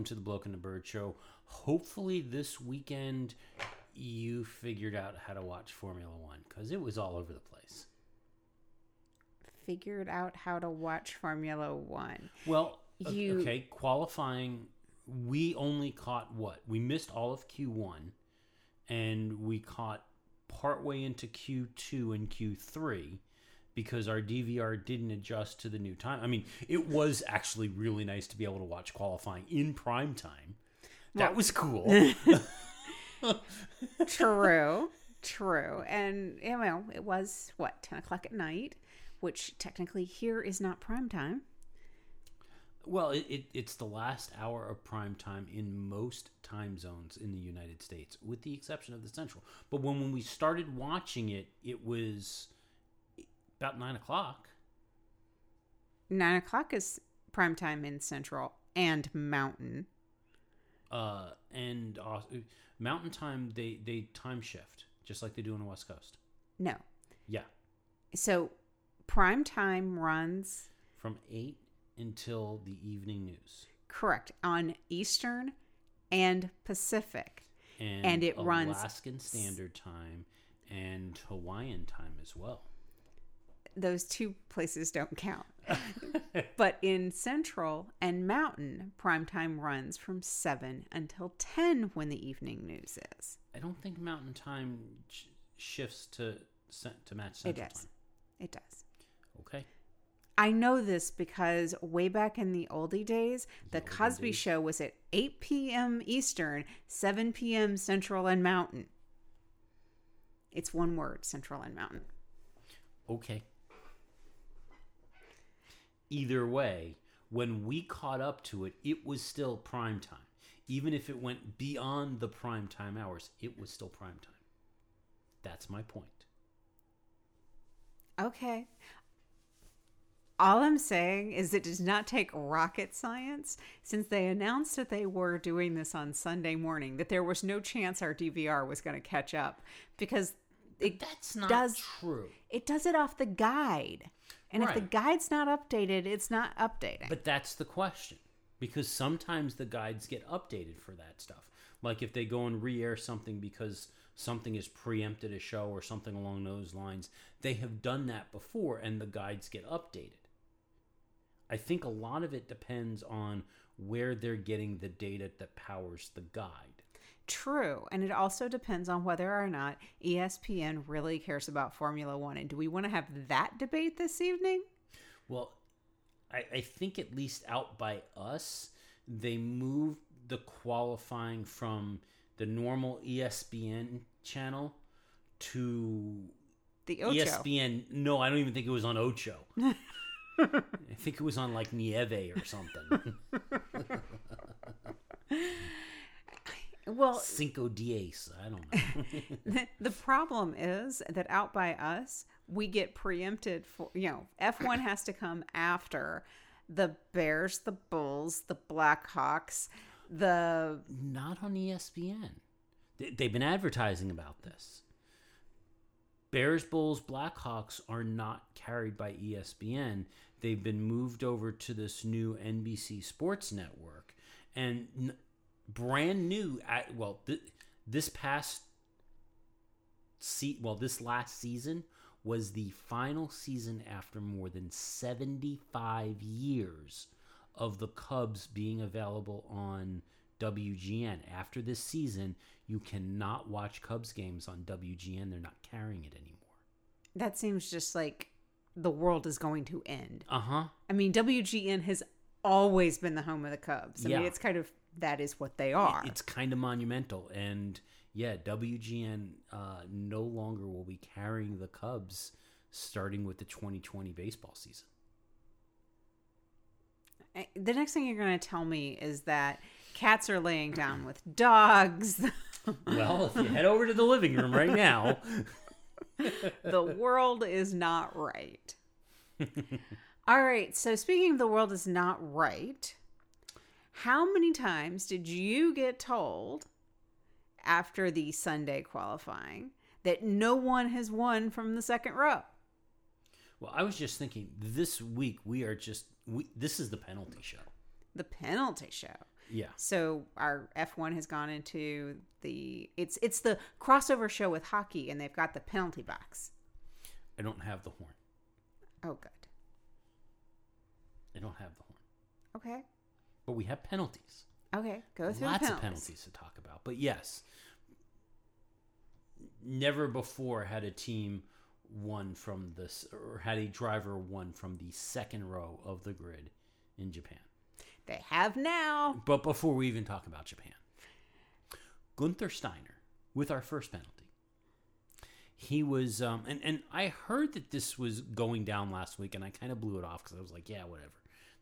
welcome to the Bloke and the Bird Show. Hopefully, this weekend you figured out how to watch Formula One because it was all over the place. Figured out how to watch Formula One. Well, You- okay, qualifying, we only caught what? We missed all of Q1 and we caught partway into Q2 and Q3 because our DVR didn't adjust to the new time. I mean, it was actually really nice to be able to watch qualifying in prime time. That was cool. True, true. And, know, it was, what, 10 o'clock at night, which technically here is not prime time. Well, it, it, it's the last hour of prime time in most time zones in the United States, with the exception of the Central. But when, when we started watching it, it was about nine o'clock. 9 o'clock is prime time in Central and Mountain. Uh, and uh, Mountain Time, they, they time shift, just like they do on the West Coast. No. Yeah. So prime time runs From 8 until the evening news. correct on Eastern and Pacific. And, And it runs- Alaskan Standard Time and Hawaiian Time as well. Those two places don't count. but in Central and Mountain, prime time runs from 7 until 10 when the evening news is. I don't think Mountain Time sh- shifts to to match It Central does. Time. It does. Okay. I know this because way back in the oldie days, the olden Cosby days. Show was at 8 p.m. Eastern, 7 p.m. Central and Mountain. It's one word, Central and Mountain. Okay. Either way, when we caught up to it, it was still prime time. Even if it went beyond the prime time hours, it was still prime time. That's my point. Okay. All I'm saying is it does not take rocket science since they announced that they were doing this on Sunday morning, that there was no chance our DVR was going to catch up because it That's not does true. it does it off the guide. And if the guide's not updated, it's not updating. But that's the question. Because sometimes the guides get updated for that stuff. Like if they go and re air something because something is preempted a show or something along those lines, they have done that before and the guides get updated. I think a lot of it depends on where they're getting the data that powers the guide. True. And it also depends on whether or not ESPN really cares about Formula One. And do we want to have that debate this evening? Well, I, I think at least out by us, they moved the qualifying from the normal ESPN channel to The Ocho. ESPN. No, I don't even think it was on Ocho. I think it was on like Nieve or something. Well, Cinco Diez. I don't know. the, problem is that out by us, we get preempted for, you know, F1 has to come after the Bears, the Bulls, the Blackhawks, the Not on ESPN. They, they've been advertising about this. Bears, Bulls, Blackhawks are not carried by ESPN. They've been moved over to this new NBC Sports Network, and brand new. At, well, th- this past se- well, this last season was the final season after more than seventy-five years of the Cubs being available on WGN. After this season, you cannot watch Cubs games on WGN. They're not carrying it anymore. that seems just like the world is going to end. Uh huh. I mean, WGN has always been the home of the Cubs. I Yeah. mean, it's kind of that is what they are. It's kind of monumental. And yeah, WGN uh, no longer will be carrying the Cubs starting with the 2020 baseball season. Eh, the next thing you're going to tell me is that cats are laying down with dogs. Well, if you head over to the living room right now, the world is not right. All right. So, speaking of the world is not right, how many times did you get told after the Sunday qualifying that no one has won from the second row? well, I was just thinking this week we are just we this is the penalty show. The penalty show. Yeah. So our F1 has gone into the it's it's the crossover show with hockey, and they've got the penalty box. I don't have the horn. Oh, good. I don't have the horn. Okay. But we have penalties. Okay. Go through Lots the of penalties. penalties to talk about. But yes, never before had a team won from this, or had a driver won from the second row of the grid in Japan. They have now. But before we even talk about Japan, Gunther Steiner with our first penalty. He was, um, and, and I heard that this was going down last week, and I kind of blew it off because I was like, yeah, whatever.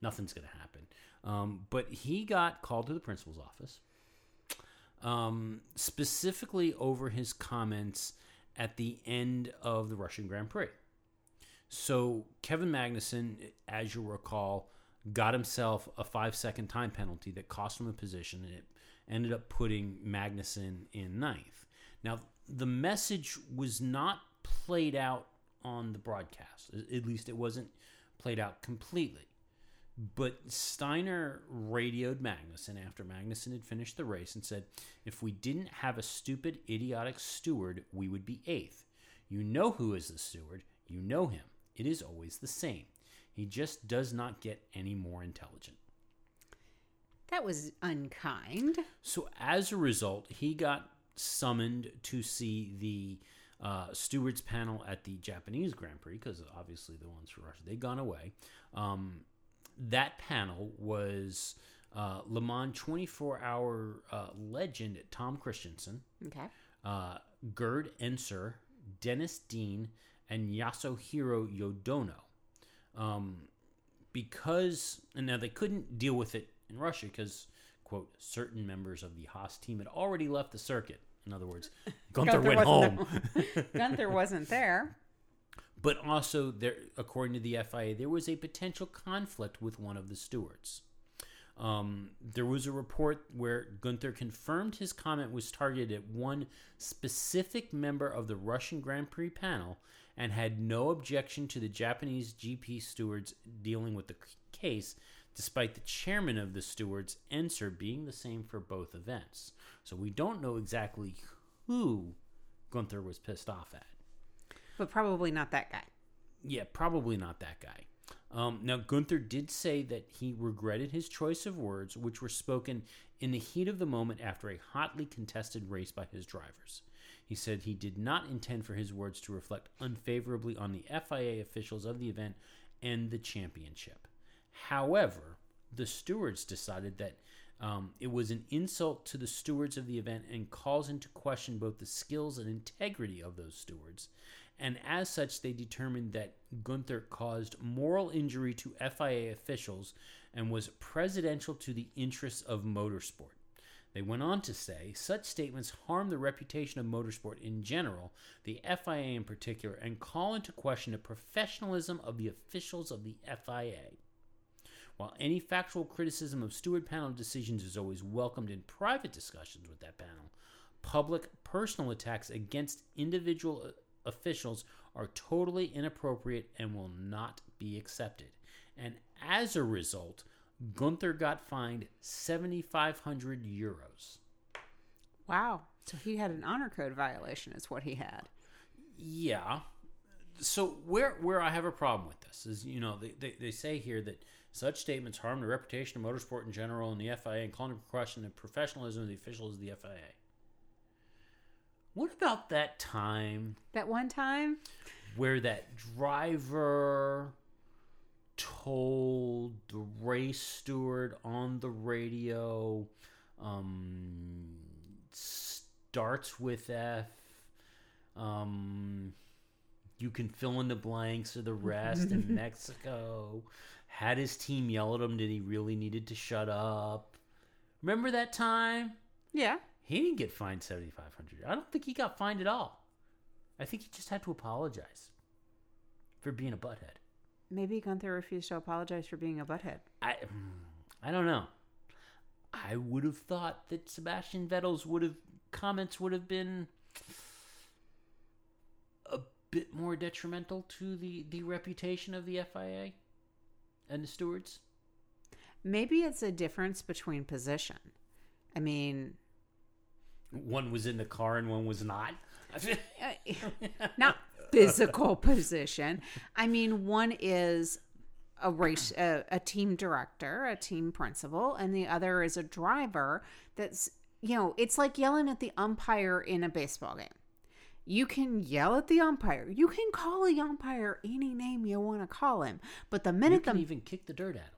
Nothing's going to happen. Um, but he got called to the principal's office, um, specifically over his comments at the end of the Russian Grand Prix. So Kevin Magnussen, as you recall, got himself a five second time penalty that cost him a position, and it ended up putting Magnussen in ninth. Now, the message was not played out on the broadcast. At least it wasn't played out completely. But Steiner radioed Magnussen after Magnussen had finished the race and said, If we didn't have a stupid, idiotic steward, we would be eighth. You know who is the steward. You know him. It is always the same. He just does not get any more intelligent. That was unkind. So as a result, he got summoned to see the uh, stewards panel at the Japanese Grand Prix because obviously the ones for Russia they'd gone away. Um, that panel was uh, Le Mans 24 hour uh, legend Tom Kristensen, Okay. uh, Gerd Ennser, Dennis Dean, and Yasuhiro Yodono. Um, because, and now they couldn't deal with it in Russia because, quote, certain members of the Haas team had already left the circuit. In other words, Gunther, went home. Gunther wasn't there. But also, there, according to the FIA, there was a potential conflict with one of the stewards. Um, there was a report where Gunther confirmed his comment was targeted at one specific member of the Russian Grand Prix panel and had no objection to the Japanese GP stewards dealing with the case, despite the chairman of the stewards, Ennser, being the same for both events. So we don't know exactly who Gunther was pissed off at. But probably not that guy. Yeah, probably not that guy. Um, now, Gunther did say that he regretted his choice of words, which were spoken in the heat of the moment after a hotly contested race by his drivers. He said he did not intend for his words to reflect unfavorably on the FIA officials of the event and the championship. However, the stewards decided that um, it was an insult to the stewards of the event and calls into question both the skills and integrity of those stewards. And as such, they determined that Gunther caused moral injury to FIA officials and was presidential to the interests of motorsport. They went on to say such statements harm the reputation of motorsport in general, the FIA in particular, and call into question the professionalism of the officials of the FIA. While any factual criticism of steward panel decisions is always welcomed in private discussions with that panel, public personal attacks against individual officials are totally inappropriate and will not be accepted. And as a result, Gunther got fined 7,500 euros. Wow. So he had an honor code violation, is what he had. Yeah. So where where I have a problem with this is, you know, they, they, they say here that such statements harm the reputation of motorsport in general and the FIA and calling into question the professionalism of the officials of the FIA. What about that time That one time? where that driver told the race steward on the radio um, starts with F. Um, you can fill in the blanks or the rest in Mexico. Had his team yell at him that he really needed to shut up. Remember that time? Yeah. He didn't get fined seventy five hundred. I don't think he got fined at all. I think he just had to apologize for being a butthead. Maybe Gunther refused to apologize for being a butthead. I hmm, I don't know. I would have thought that Sebastian Vettel's would have comments would have been a bit more detrimental to the the reputation of the FIA and the stewards. maybe it's a difference between position. I mean, One was in the car and one was not. Uh, not physical position. I mean, one is a race, a, a team director, a team principal, and the other is a driver. That's you know, it's like yelling at the umpire in a baseball game. You can yell at the umpire. You can call the umpire any name you want to call him. But the you minute can the even kick the dirt at him.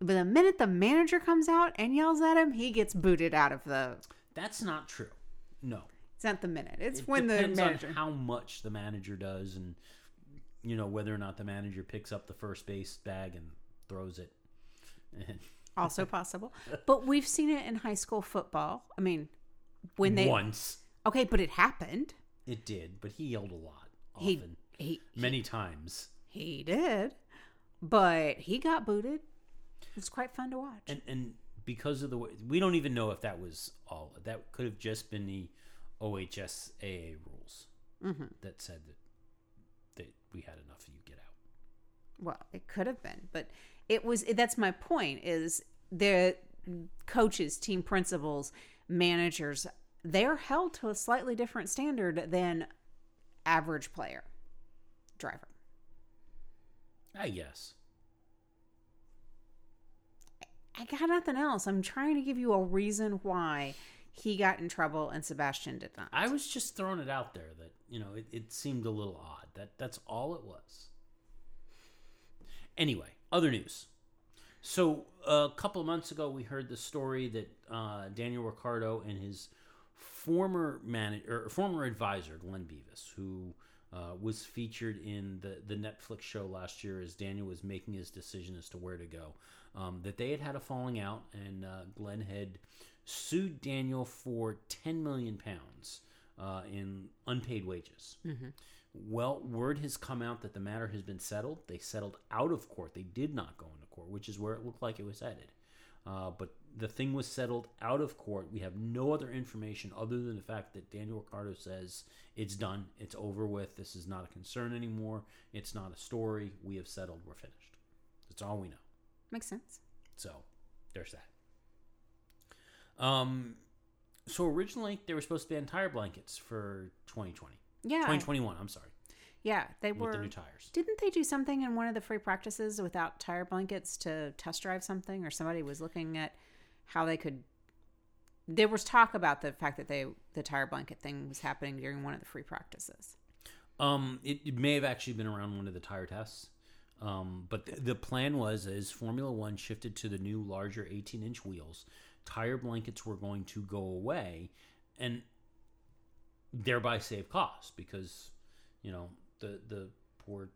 but the minute the manager comes out and yells at him, he gets booted out of the. That's not true. No. It's not the minute. It's It when the manager. on how much the manager does and you know whether or not the manager picks up the first base bag and throws it. Also possible. But we've seen it in high school football. I mean, when they once okay, but it happened. it did, but he yelled a lot He often. he many times. he did, but he got booted. It was quite fun to watch. And and because of the way we don't even know if that was all that could have just been the OHSAA rules Mm-hmm. that said that that we had enough of you get out. well, it could have been, but it was. That's my point. Is the coaches, team principals, managers? They're held to a slightly different standard than average player, driver. I guess. I got nothing else. I'm trying to give you a reason why he got in trouble and Sebastian did not. I was just throwing it out there that you know it, it seemed a little odd. That that's all it was. Anyway, other news. So a couple of months ago, we heard the story that uh, Daniel Ricciardo and his former manager, or former advisor, Glenn Beavis, who uh, was featured in the the Netflix show last year as Daniel was making his decision as to where to go, um, that they had had a falling out, and uh, Glenn had sued Daniel for 10 million pounds uh, in unpaid wages. Well, word has come out that the matter has been settled. They settled out of court. They did not go into court, which is where it looked like it was headed. Uh, but the thing was settled out of court. We have no other information other than the fact that Daniel Ricciardo says it's done, it's over with. This is not a concern anymore. It's not a story. We have settled. We're finished. That's all we know. Makes sense. So there's that. Um, so originally they were supposed to be on tire blankets for 2020, Yeah. 2021. I'm sorry, Yeah, they with were. the new tires. Didn't they do something in one of the free practices without tire blankets to test drive something, or somebody was looking at how they could? There was talk about the fact that they the tire blanket thing was happening during one of the free practices. Um, it, it may have actually been around one of the tire tests. Um, but the, the plan was as Formula One shifted to the new larger 18 inch wheels, tire blankets were going to go away and thereby save costs because, you know, the, the poor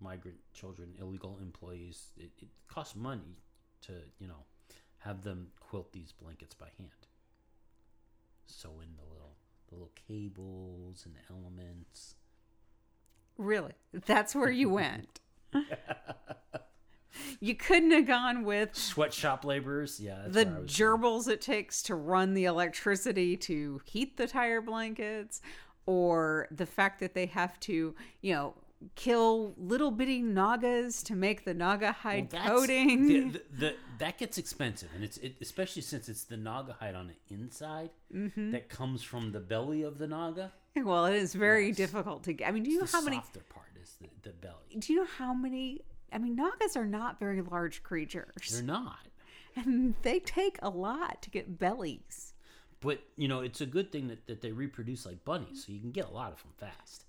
migrant children, illegal employees, it, it costs money to, you know, have them quilt these blankets by hand. Sew in the little, the little cables and the elements. Really, that's where you went. You couldn't have gone with Sweatshop laborers, yeah. The where I was gerbils it takes to run the electricity to heat the tire blankets or the fact that they have to you know kill little bitty nagas to make the Naugahyde Well, coating The, the, the, that gets expensive, and it's it, especially since it's the Naugahyde on the inside Mm-hmm. that comes from the belly of the naga. well it is very Yes. difficult to get i mean do you know how many part is the, the belly. do you know how many i mean nagas are not very large creatures They're not, and they take a lot to get bellies but you know it's a good thing that, that they reproduce like bunnies, so you can get a lot of them fast.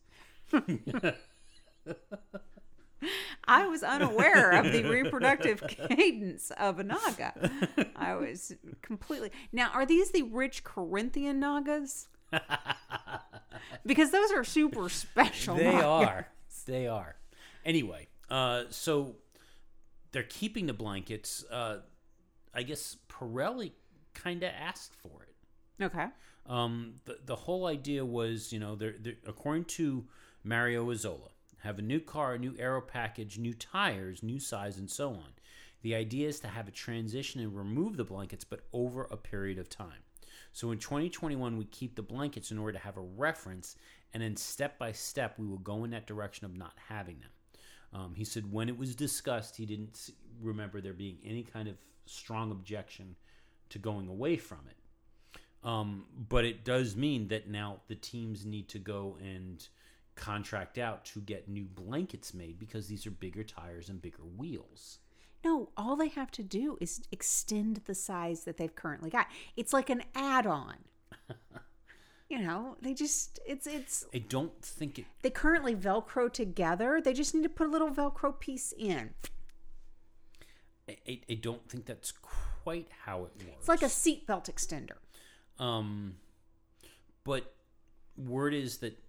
I was unaware of the reproductive cadence of a naga. I was completely. Now, are these the rich Corinthian nagas? Because those are super special. They are. They are. Anyway, uh, so they're keeping the blankets. Uh, I guess Pirelli kind of asked for it. Okay. Um, the, the whole idea was, you know, they're, they're, according to Mario Isola, have a new car, a new aero package, new tires, new size, and so on. The idea is to have a transition and remove the blankets, but over a period of time. So in 2021, we keep the blankets in order to have a reference, and then step by step, we will go in that direction of not having them. Um, he said when it was discussed, he didn't remember there being any kind of strong objection to going away from it. Um, but it does mean that now the teams need to go and contract out to get new blankets made because these are bigger tires and bigger wheels. No, all they have to do is extend the size that they've currently got. It's like an add-on. you know, they just it's it's I don't think it. they currently velcro together. They just need to put a little velcro piece in. I, I- don't think that's quite how it works. It's like a seatbelt extender. Um, but word is that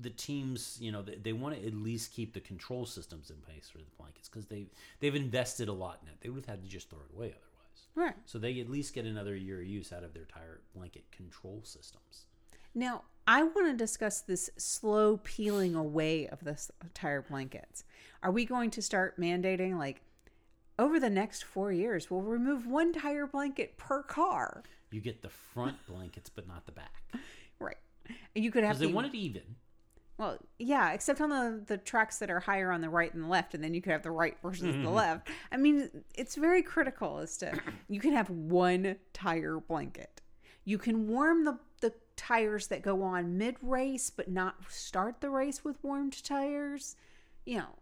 the teams, you know, they, they want to at least keep the control systems in place for the blankets because they they've invested a lot in it. They would have had to just throw it away otherwise. Right. So they at least get another year of use out of their tire blanket control systems. Now, I want to discuss this slow peeling away of the tire blankets. Are we going to start mandating like over the next 4 years we'll remove one tire blanket per car? You get the front blankets, but not the back Right. And you could have because they the- want it even. Well, yeah, except on the the tracks that are higher on the right and the left, and then you could have the right versus the mm-hmm. left. I mean, it's very critical as to you can have one tire blanket. You can warm the tires that go on mid race, but not start the race with warmed tires. You know,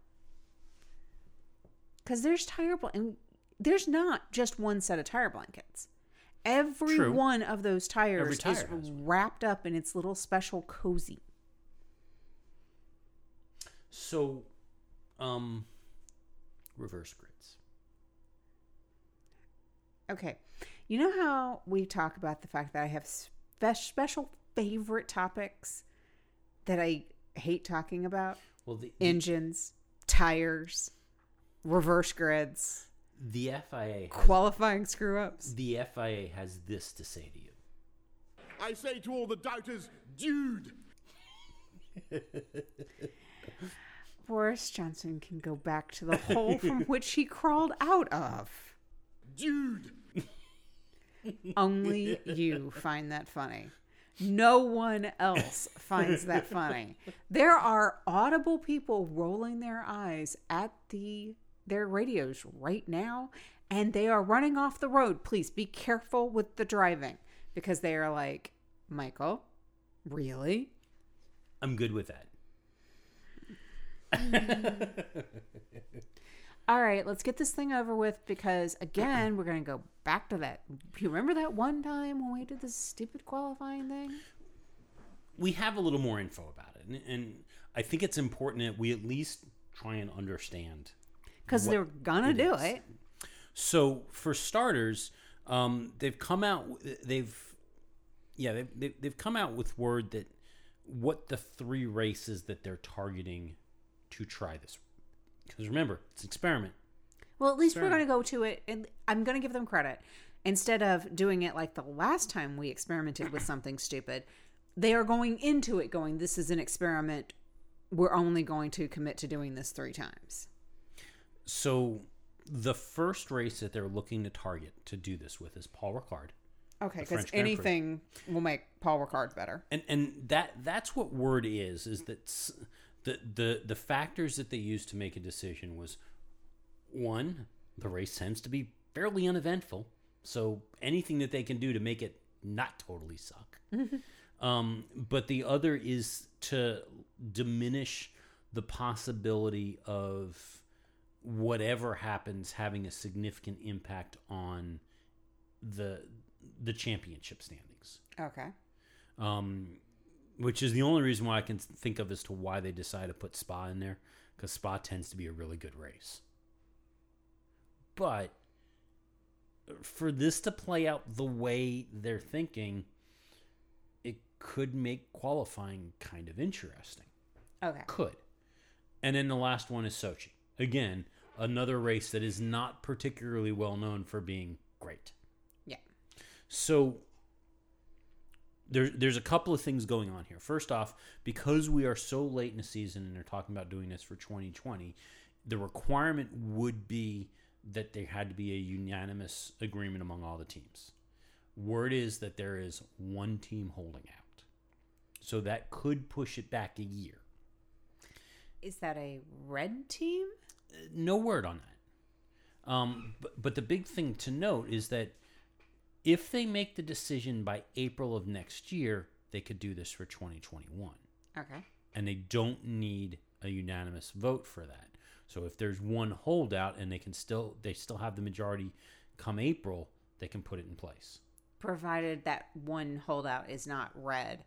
because there's tire bl- and there's not just one set of tire blankets. Every True. one of those tires tire is wrapped up in its little special cozy. So, um, reverse grids. Okay. You know how we talk about the fact that I have special favorite topics that I hate talking about? Well, the Engines, tires, reverse grids, the FIA has, qualifying screw ups. the FIA has this to say to you. I say to all the doubters, dude. Boris Johnson can go back to the hole from which he crawled out of. Jude! Only you find that funny. No one else finds that funny. There are audible people rolling their eyes at the their radios right now and they are running off the road. Please be careful with the driving because they are like, "Michael, really?" I'm good with that. All right, let's get this thing over with because again, we're going to go back to that. You remember that one time when we did this stupid qualifying thing? we have a little more info about it, and, and I think it's important that we at least try and understand. Cuz they're going to do is. it. So, for starters, um, they've come out. They've yeah, they've, they've they've come out with word that what the three races that they're targeting to try this. Because remember, it's an experiment. Well, at least we're going to go to it, and I'm going to give them credit. Instead of doing it like the last time we experimented with something stupid, they are going into it going, this is an experiment. We're only going to commit to doing this three times. So, the first race that they're looking to target to do this with is Paul Ricard. Okay, because French Grand Prix. anything will make Paul Ricard better. and and that that's what word is is that the the the factors that they used to make a decision was one the race tends to be fairly uneventful so anything that they can do to make it not totally suck um, but the other is to diminish the possibility of whatever happens having a significant impact on the the championship standings Okay. um, which is the only reason why I can think of as to why they decided to put Spa in there, because Spa tends to be a really good race. But for this to play out the way they're thinking, it could make qualifying kind of interesting. Okay. Could. And then the last one is Sochi. Again, another race that is not particularly well known for being great. Yeah. So there, there's a couple of things going on here. First off, because we are so late in the season and they're talking about doing this for 2020, the requirement would be that there had to be a unanimous agreement among all the teams. Word is that there is one team holding out. So that could push it back a year. Is that a red team? no word on that. Um, but, but the big thing to note is that if they make the decision by April of next year, they could do this for 2021. Okay. And they don't need a unanimous vote for that. So if there's one holdout and they can still they still have the majority come April, they can put it in place. Provided that one holdout is not red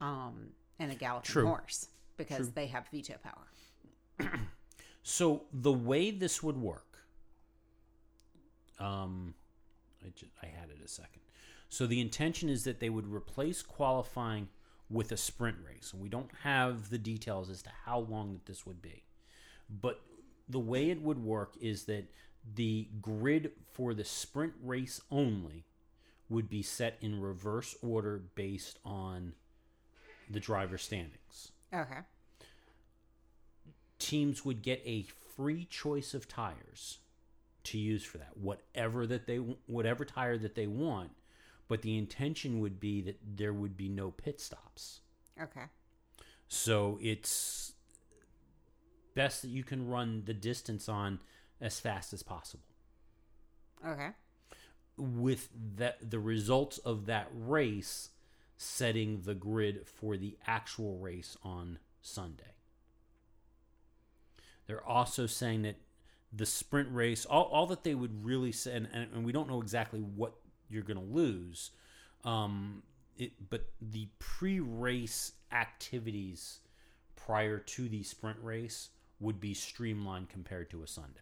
um, and a galloping True. horse because True. they have veto power. So the way this would work, um, I just, I had it a second. So the intention is that they would replace qualifying with a sprint race, and we don't have the details as to how long that this would be. But the way it would work is that the grid for the sprint race only would be set in reverse order based on the driver standings Okay. teams would get a free choice of tires to use for that whatever that they whatever tire that they want but the intention would be that there would be no pit stops Okay. so it's best that you can run the distance on as fast as possible Okay. with that the results of that race setting the grid for the actual race on Sunday. They're also saying that the sprint race, all, all that they would really say, and, and, we don't know exactly what you're going to lose, um, it, but the pre race activities prior to the sprint race would be streamlined compared to a Sunday.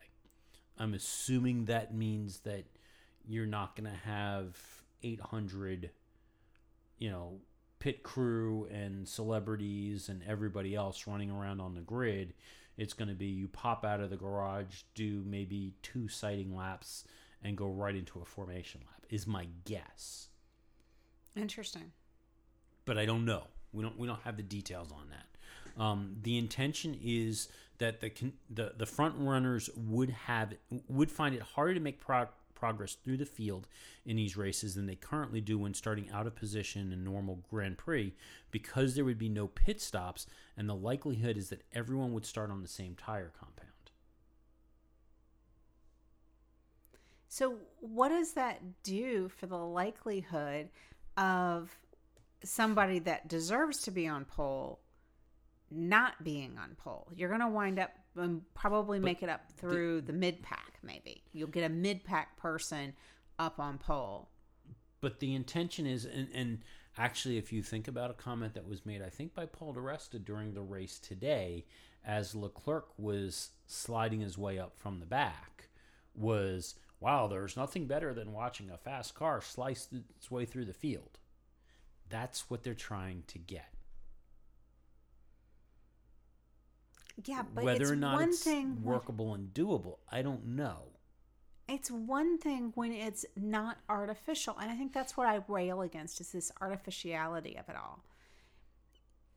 I'm assuming that means that you're not going to have 800 you know pit crew and celebrities and everybody else running around on the grid it's going to be you pop out of the garage do maybe two sighting laps and go right into a formation lap is my guess Interesting. but I don't know. We don't we don't have the details on that. Um, the intention is that the the the front runners would have would find it harder to make pro- progress through the field in these races than they currently do when starting out of position in normal Grand Prix because there would be no pit stops and the likelihood is that everyone would start on the same tire compound. So, what does that do for the likelihood of somebody that deserves to be on pole not being on pole? You're going to wind up and probably make it up through the, mid pack, maybe. You'll get a mid pack person up on pole. But the intention is, and, and actually, if you think about a comment that was made, I think by Paul di Resta during the race today, as Leclerc was sliding his way up from the back, was wow, there's nothing better than watching a fast car slice its way through the field. That's what they're trying to get. Yeah, but Whether it's or not one it's thing. workable and doable, I don't know. it's one thing when it's not artificial and i think that's what i rail against is this artificiality of it all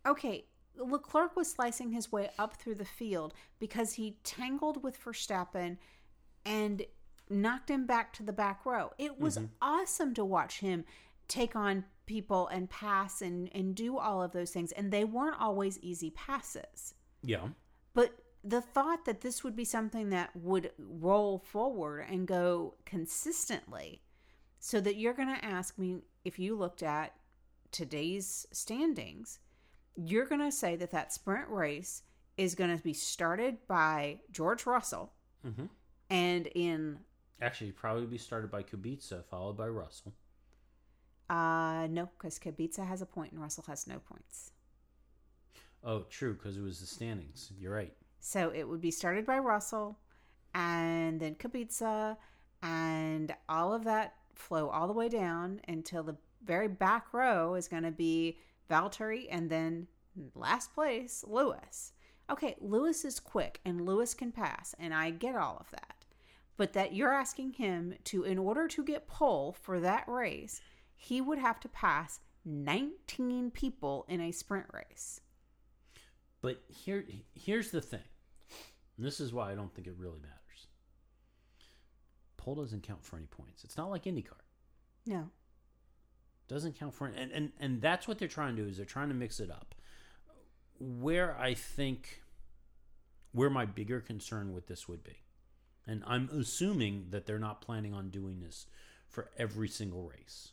okay leclerc was slicing his way up through the field because he tangled with verstappen and knocked him back to the back row it was mm-hmm. awesome to watch him take on people and pass and, and do all of those things and they weren't always easy passes Yeah. But the thought that this would be something that would roll forward and go consistently, so that you're going to ask me if you looked at today's standings, you're going to say that that sprint race is going to be started by George Russell hmm and in Actually, probably be started by Kubica, followed by Russell. uh no because Kubica has a point and Russell has no points. Oh, true, because it was the standings. You're right. So it would be started by Russell and then Kubica and all of that flow all the way down until the very back row is going to be Valtteri and then last place, Lewis. Okay, Lewis is quick and Lewis can pass, and I get all of that. But that you're asking him to, in order to get pole for that race, he would have to pass 19 people in a sprint race. But here, here's the thing. This is why I don't think it really matters. Pole doesn't count for any points. It's not like IndyCar. No. Doesn't count for and, and and that's what they're trying to do is they're trying to mix it up. Where I think where my bigger concern with this would be. And I'm assuming that they're not planning on doing this for every single race.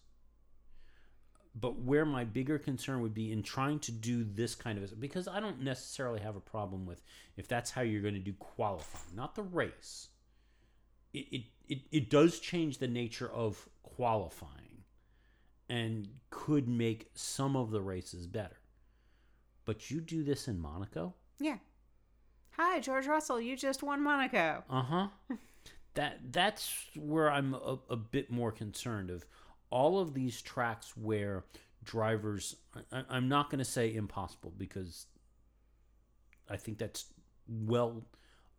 But where my bigger concern would be in trying to do this kind of because I don't necessarily have a problem with if that's how you're going to do qualifying, not the race. It it, it, it does change the nature of qualifying and could make some of the races better. But you do this in Monaco? Yeah. Hi, George Russell. You just won Monaco. Uh huh. that that's where I'm a, a bit more concerned of all of these tracks where drivers. I, I'm not going to say impossible because I think that's well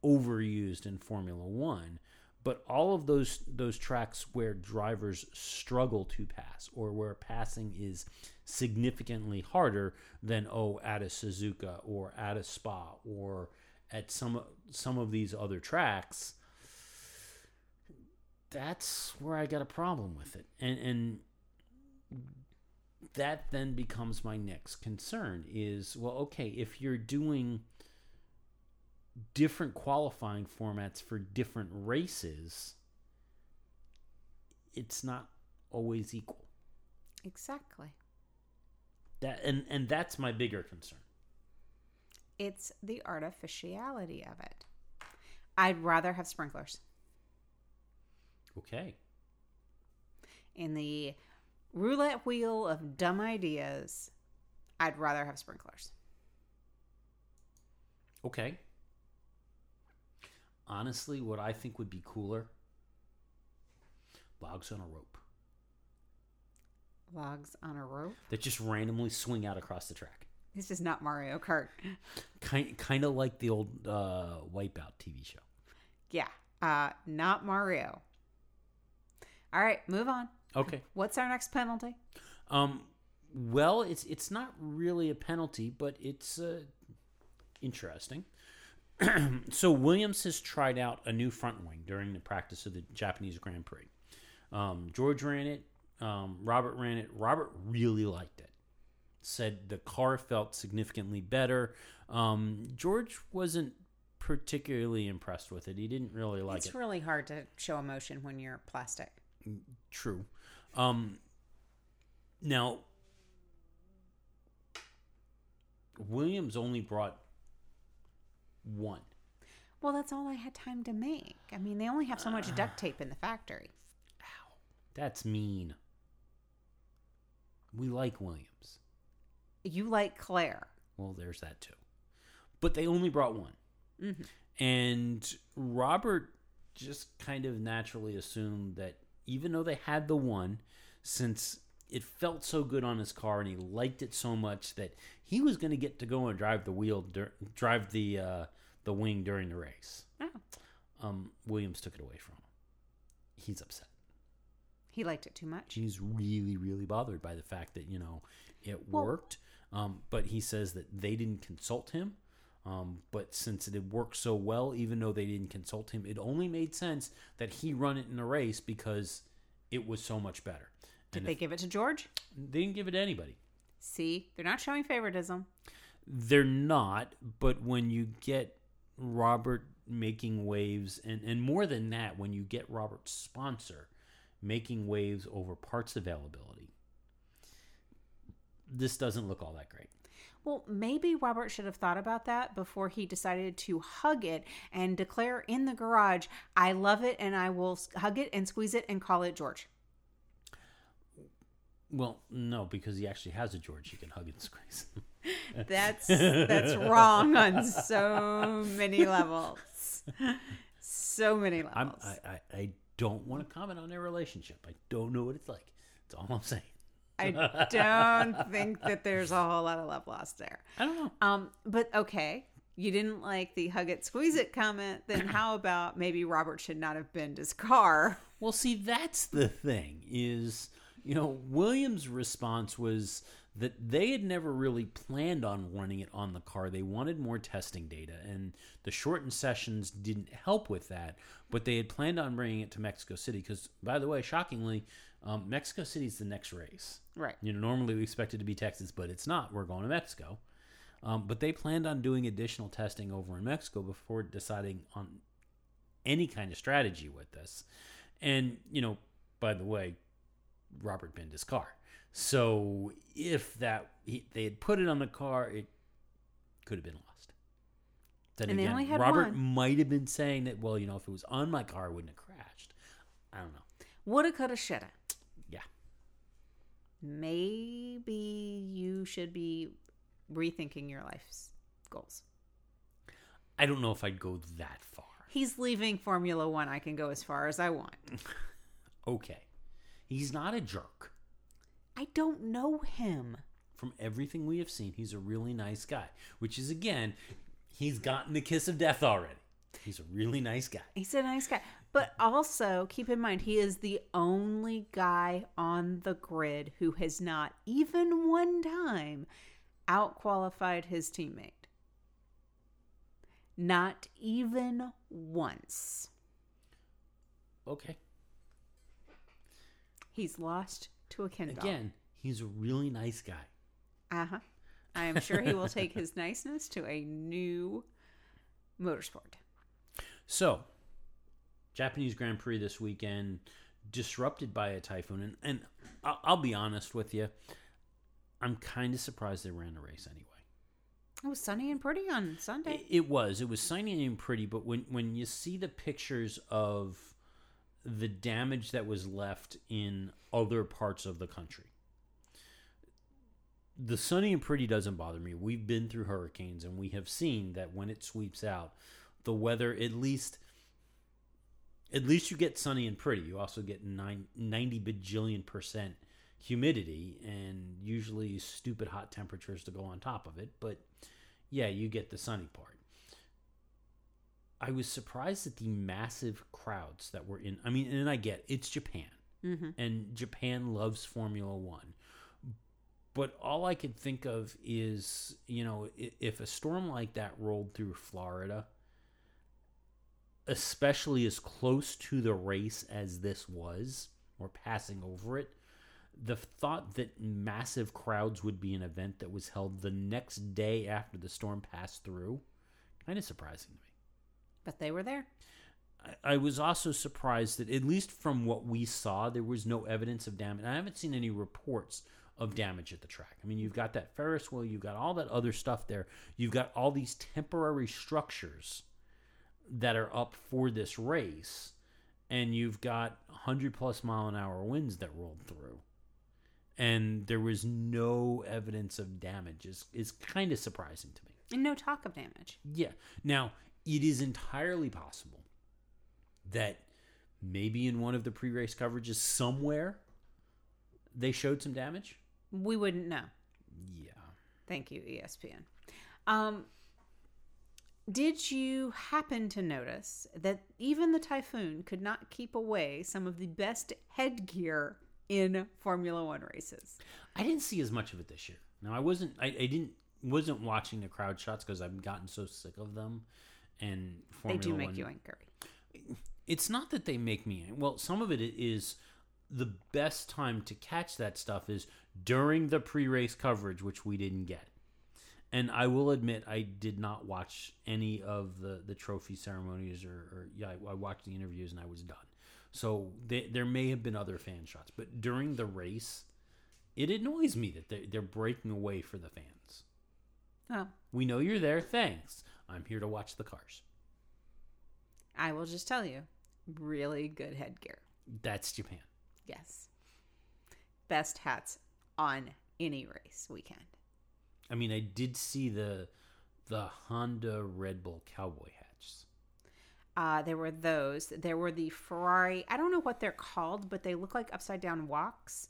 overused in Formula One. But all of those those tracks where drivers struggle to pass, or where passing is significantly harder than oh at a Suzuka or at a Spa or at some some of these other tracks, that's where I got a problem with it. And and that then becomes my next concern is well okay, if you're doing different qualifying formats for different races, it's not always equal. Exactly. That and and that's my bigger concern. It's the artificiality of it. I'd rather have sprinklers. Okay. In the roulette wheel of dumb ideas, I'd rather have sprinklers. Okay. Honestly, what I think would be cooler logs on a rope Logs on a rope. that just randomly swing out across the track. This is not Mario Kart. Kind, kind of like the old uh, Wipeout TV show. Yeah, uh, not Mario. All right, move on. Okay. What's our next penalty? Um, well, it's it's not really a penalty, but it's uh, interesting. so Williams has tried out a new front wing during the practice of the Japanese Grand Prix. Um, George ran it. Um, Robert ran it. Robert really liked it. Said the car felt significantly better. Um, George wasn't particularly impressed with it. He didn't really like it's it. It's really hard to show emotion when you're plastic. True. Um, now, Williams only brought one. Well, that's all I had time to make. I mean, they only have so much duct tape in the factory. Wow. That's mean. We like Williams. You like Claire. Well, there's that too. But they only brought one. And Robert just kind of naturally assumed that even though they had the one, since it felt so good on his car and he liked it so much that he was going to get to go and drive the wheel, dur- drive the uh, the wing during the race. Oh, Um, Williams took it away from him. He's upset. he liked it too much. He's really, really bothered by the fact that you know it Well- worked. Um, but he says that they didn't consult him. Um, but since it had worked so well, even though they didn't consult him, it only made sense that he run it in a race because it was so much better. Did And they if- give it to George? they didn't give it to anybody. See, they're not showing favoritism. They're not, but when you get Robert making waves, and, and more than that, when you get Robert's sponsor making waves over parts availability, this doesn't look all that great. Well, maybe Robert should have thought about that before he decided to hug it and declare in the garage, I love it and I will hug it and squeeze it and call it George. Well, no, because he actually has a George he can hug and squeeze. That's that's wrong on so many levels. So many levels. I, I, I don't want to comment on their relationship. I don't know what it's like. That's all I'm saying. I don't think that there's a whole lot of love lost there. I don't know. Um, but okay, you didn't like the hug it, squeeze it comment. Then how about maybe Robert should not have been his car? Well, see, that's the thing is, you know, Williams' response was that they had never really planned on running it on the car. They wanted more testing data, and the shortened sessions didn't help with that. But they had planned on bringing it to Mexico City because, by the way, shockingly, um, Mexico City is the next race. Right. You know, normally we expect it to be Texas, but it's not. We're going to Mexico. Um, but they planned on doing additional testing over in Mexico before deciding on any kind of strategy with this. And, you know, by the way, Robert binned his car. So if that he, they had put it on the car, it could have been lost. Then And again, Robert one. might have been saying that, well, you know, if it was on my car, it wouldn't have crashed. I don't know. Woulda, coulda, shoulda. Maybe you should be rethinking your life's goals. I don't know if I'd go that far. He's leaving Formula One. I can go as far as I want. Okay. He's not a jerk. I don't know him. From everything we have seen, he's a really nice guy, which is, again, he's gotten the kiss of death already. He's a really nice guy. He's a nice guy. But also, keep in mind, he is the only guy on the grid who has not even one time outqualified his teammate. Not even once. Okay. He's lost to a Kindle. Again, he's a really nice guy. Uh huh. I am sure he will take his niceness to a new motorsport. So, Japanese Grand Prix this weekend, disrupted by a typhoon. And, and I'll, I'll be honest with you, I'm kind of surprised they ran the race anyway. It was sunny and pretty on Sunday. It, it was. It was sunny and pretty, but when, when you see the pictures of the damage that was left in other parts of the country, the sunny and pretty doesn't bother me. We've been through hurricanes and we have seen that when it sweeps out, the weather at least at least you get sunny and pretty. You also get nine, 90 bajillion percent humidity and usually stupid hot temperatures to go on top of it. But yeah, you get the sunny part. I was surprised at the massive crowds that were in. I mean, and I get it's Japan, Mm-hmm. and Japan loves Formula One. But all I could think of is, you know, if a storm like that rolled through Florida, especially as close to the race as this was, or passing over it, the thought that massive crowds would be an event that was held the next day after the storm passed through, kind of surprising to me. But they were there. I- I was also surprised that, at least from what we saw, there was no evidence of damage. I haven't seen any reports of damage at the track. I mean, you've got that Ferris wheel, you've got all that other stuff there, you've got all these temporary structures that are up for this race, and you've got 100 plus mile an hour winds that rolled through. And there was no evidence of damage. Is is kind of surprising to me. And no talk of damage. Yeah. Now, it is entirely possible that maybe in one of the pre race coverages somewhere they showed some damage. We wouldn't know. Yeah. Thank you, ESPN. Um, did you happen to notice that even the typhoon could not keep away some of the best headgear in Formula One races? I didn't see as much of it this year. Now, I wasn't, I, I didn't, wasn't watching the crowd shots because I've gotten so sick of them. And Formula they do make One, you angry. it's not that they make me well some of it is the best time to catch that stuff is during the pre-race coverage which we didn't get and i will admit i did not watch any of the the trophy ceremonies or, or yeah I, I watched the interviews and i was done. So they, there may have been other fan shots but during the race it annoys me that they're, they're breaking away for the fans. Oh, we know you're there thanks. I'm here to watch the cars. I will just tell you, really good headgear. that's japan. Yes, best hats on any race weekend. I mean, I did see the the Honda Red Bull cowboy hats. Uh, there were those. There were the Ferrari. I don't know what they're called, but they look like upside down walks.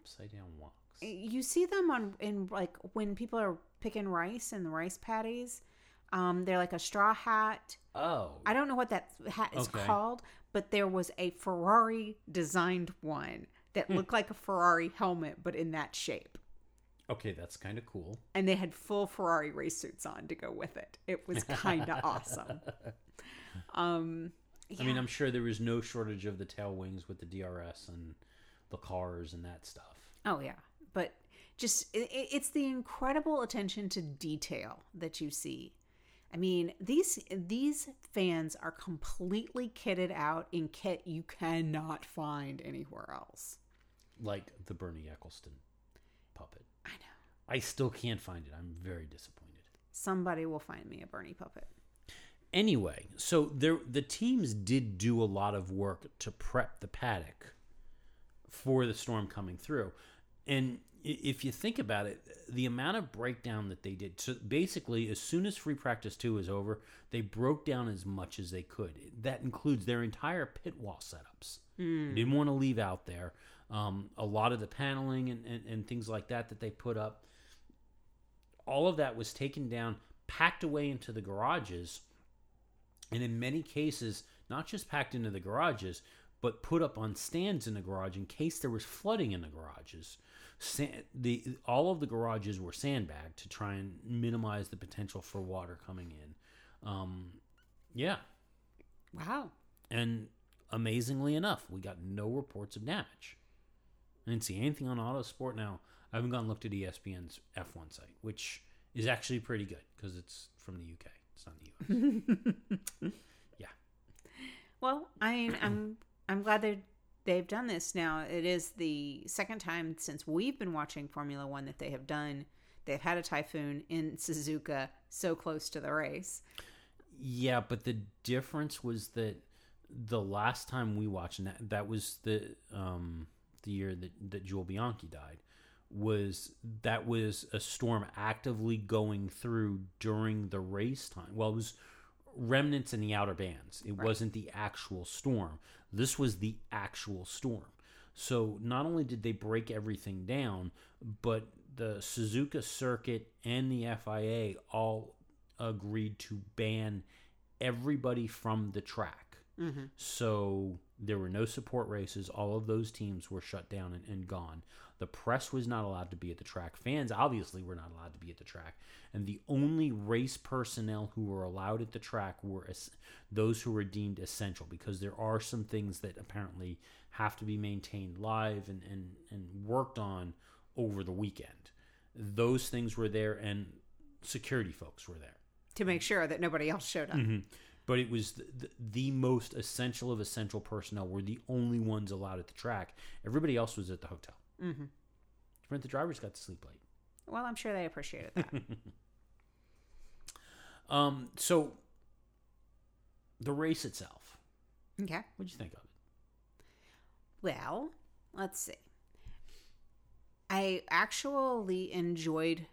Upside down walks. You see them on in like when people are picking rice in the rice paddies. Um, they're like a straw hat. Oh, I don't know what that hat is Okay. called, but there was a Ferrari designed one that Hmm. looked like a Ferrari helmet, but in that shape. Okay, that's kind of cool. And they had full Ferrari race suits on to go with it. It was kind of awesome. Um, I mean. I'm sure there was no shortage of the tail wings with the DRS and the cars and that stuff. Oh yeah, but just it- it's the incredible attention to detail that you see. I mean, these these fans are completely kitted out in kit you cannot find anywhere else. Like the Bernie Ecclestone puppet. I still can't find it. I'm very disappointed. Somebody will find me a Bernie puppet. Anyway, so there the teams did do a lot of work to prep the paddock for the storm coming through. And if you think about it, the amount of breakdown that they did. So basically, as soon as free practice 2 was over, they broke down as much as they could. That includes their entire pit wall setups. They didn't want to leave out there. Um, a lot of the paneling and, and, and things like that that they put up all of that was taken down, packed away into the garages, and in many cases, not just packed into the garages, but put up on stands in the garage in case there was flooding in the garages. Sa- the all of the garages were sandbagged to try and minimize the potential for water coming in. Um, yeah, Wow. and amazingly enough, we got no reports of damage. I didn't see anything on Autosport. Now, I haven't gone and looked at ESPN's F1 site, which is actually pretty good because it's from the UK. It's not the US. yeah. Well, I mean, I'm I'm glad they they've done this now. It is the second time since we've been watching Formula One that they have done. They've had a typhoon in Suzuka so close to the race. Yeah, but the difference was that the last time we watched, and that, that was the um, the year that, that Jules Bianchi died, was that was a storm actively going through during the race time. Well, it was remnants in the outer bands. It wasn't the actual storm. This was the actual storm. So not only did they break everything down, but the Suzuka circuit and the FIA all agreed to ban everybody from the track. Mm-hmm. So there were no support races. All of those teams were shut down and, and gone. The press was not allowed to be at the track. Fans obviously were not allowed to be at the track. And the only race personnel who were allowed at the track were es- those who were deemed essential because there are some things that apparently have to be maintained live and, and, and worked on over the weekend. Those things were there, and security folks were there to make sure that nobody else showed up. Mm-hmm. but it was the, the, the most essential of essential personnel were the only ones allowed at the track. Everybody else was at the hotel. Mm-hmm. Meant the drivers got to sleep late. Well, I'm sure they appreciated that. Um, so the race itself, okay. what'd you think of it? Well, let's see. I actually enjoyed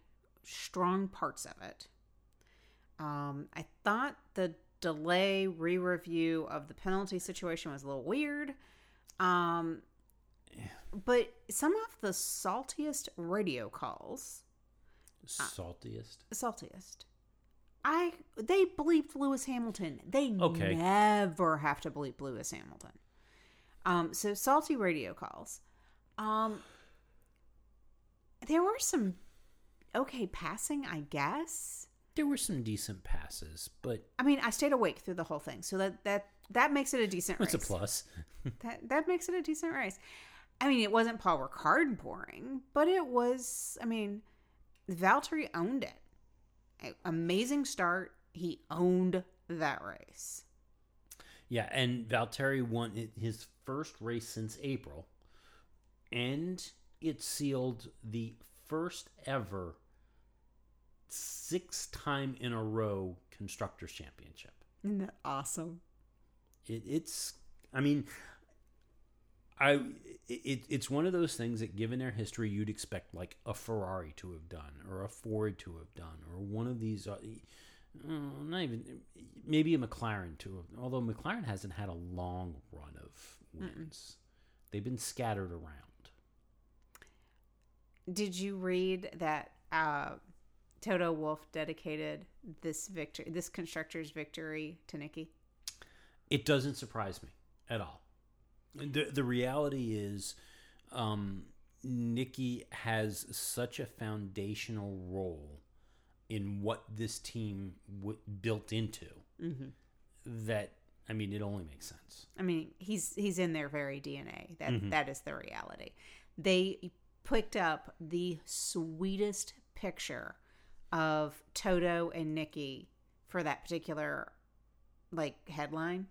strong parts of it. Um, I thought the delay re review of the penalty situation was a little weird. Um, but some of the saltiest radio calls, Saltiest. saltiest. I they bleeped Lewis Hamilton. They Okay. never have to bleep Lewis Hamilton. Um, so salty radio calls. Um, there were some okay passing, I guess. There were some decent passes, but I mean, I stayed awake through the whole thing, so that that that makes it a decent race. it's a plus. That that makes it a decent race. I mean, it wasn't Paul Ricard pouring, but it was. I mean, Valtteri owned it. Amazing start. He owned that race. Yeah, and Valtteri won his first race since April, and it sealed the first ever six time in a row constructors championship. Isn't that awesome? It, it's, I mean, I it, it's one of those things that, given their history, you'd expect like a Ferrari to have done, or a Ford to have done, or one of these. Uh, uh, not even maybe a McLaren to have. Although McLaren hasn't had a long run of wins, they've been scattered around. Did you read that uh, Toto Wolff dedicated this victory, this constructor's victory, to Niki? It doesn't surprise me at all. The the reality is, um, Niki has such a foundational role in what this team w- built into that I mean it only makes sense. I mean, he's he's in their very DNA. That that is the reality. They picked up the sweetest picture of Toto and Niki for that particular like headline.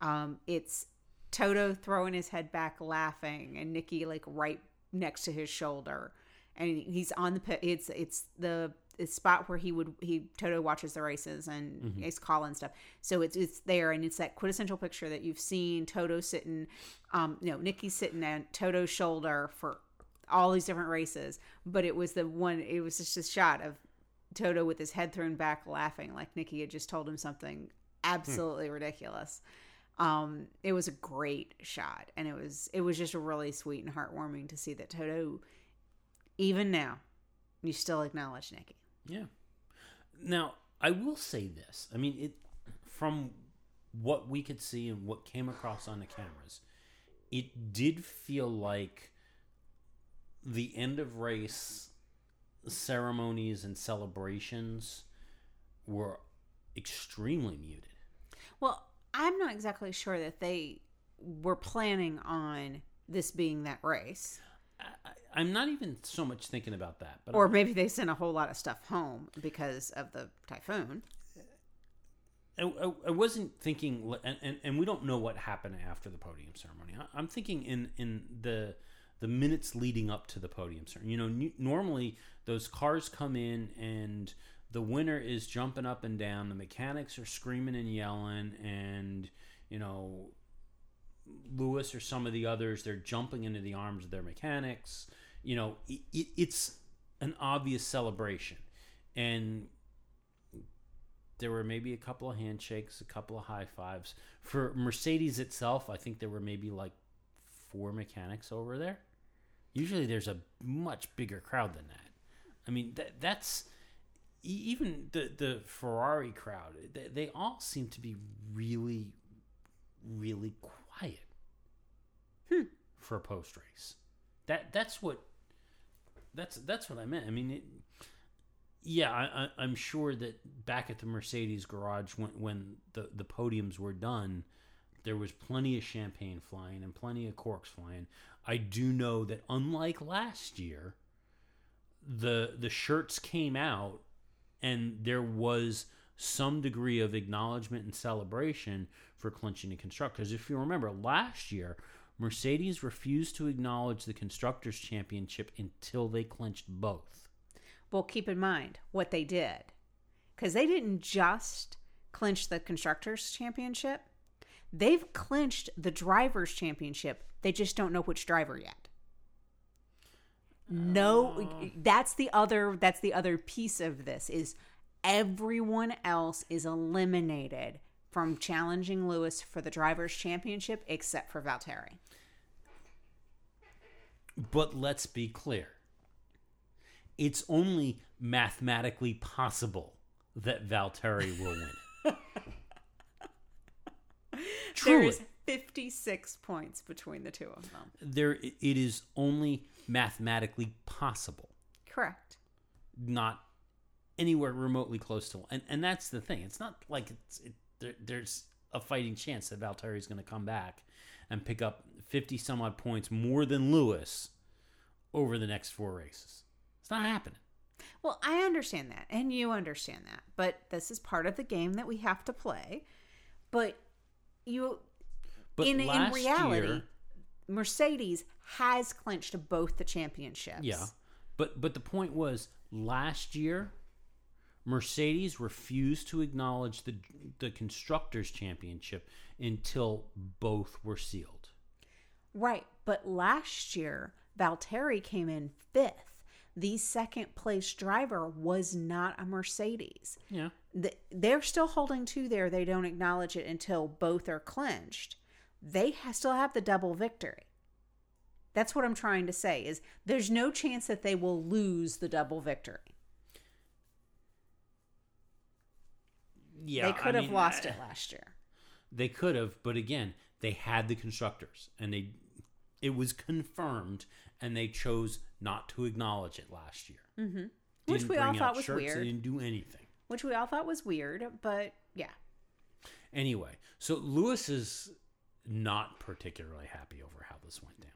Um, it's Toto throwing his head back, laughing, and Niki like right next to his shoulder, and he's on the pit. It's it's the it's spot where he would he Toto watches the races and he's calling stuff. So it's it's there, and it's that quintessential picture that you've seen Toto sitting, um, you know, Niki sitting at Toto's shoulder for all these different races, but it was the one. It was just a shot of Toto with his head thrown back, laughing like Niki had just told him something absolutely ridiculous. Um, it was a great shot, and it was it was just really sweet and heartwarming to see that Toto, even now, you still acknowledge Niki. Yeah. Now, I will say this. I mean, it from what we could see and what came across on the cameras, it did feel like the end of race ceremonies and celebrations were extremely muted. Well, I'm not exactly sure that they were planning on this being that race, I, I'm not even so much thinking about that, but or maybe they sent a whole lot of stuff home because of the typhoon. I, I, I wasn't thinking, and, and, and we don't know what happened after the podium ceremony. I, I'm thinking in in the the minutes leading up to the podium ceremony. You know, n- normally those cars come in and the winner is jumping up and down. The mechanics are screaming and yelling, and you know, Lewis or some of the others they're jumping into the arms of their mechanics. You know, it, it, it's an obvious celebration, and there were maybe a couple of handshakes, a couple of high fives. For Mercedes itself, I think there were maybe like four mechanics over there. Usually there's a much bigger crowd than that. I mean, that, that's even the, the Ferrari crowd, they, they all seem to be really, really quiet hmm. for a post race. That that's what that's that's what I meant. I mean, it, yeah, I, I, I'm sure that back at the Mercedes garage when when the the podiums were done, there was plenty of champagne flying and plenty of corks flying. I do know that unlike last year, the the shirts came out and there was some degree of acknowledgement and celebration for clinching the constructors. If you remember last year, Mercedes refused to acknowledge the constructors championship until they clinched both. Well, keep in mind what they did. Because they didn't just clinch the Constructors' Championship, they've clinched the Drivers' Championship. They just don't know which driver yet. No, oh. that's the other that's the other piece of this is everyone else is eliminated from challenging Lewis for the drivers championship except for Valtteri. But let's be clear. It's only mathematically possible that Valtteri will win. Truly. There's 56 points between the two of them. there it is only mathematically possible Correct. not anywhere remotely close to and and that's the thing it's not like it's it, there, there's a fighting chance that Valtteri is going to come back and pick up 50 some odd points more than Lewis over the next four races it's not happening Well, I understand that, and you understand that, but this is part of the game that we have to play. But you, but in in reality, year, Mercedes has clinched both the championships. Yeah. But but the point was last year Mercedes refused to acknowledge the the constructors championship until both were sealed. Right. But last year, Valtteri came in fifth. The second place driver was not a Mercedes. Yeah. Th- They're still holding two there. They don't acknowledge it until both are clinched. They still have the double victory. That's what I'm trying to say is there's no chance that they will lose the double victory. Yeah. they could I have mean, lost I- it last year. They could have, but again, they had the constructors and they it was confirmed and they chose not to acknowledge it last year. Mm-hmm. Which we all thought was They weird. didn't do anything. Which we all thought was weird, but yeah. Anyway, so Lewis is not particularly happy over how this went down.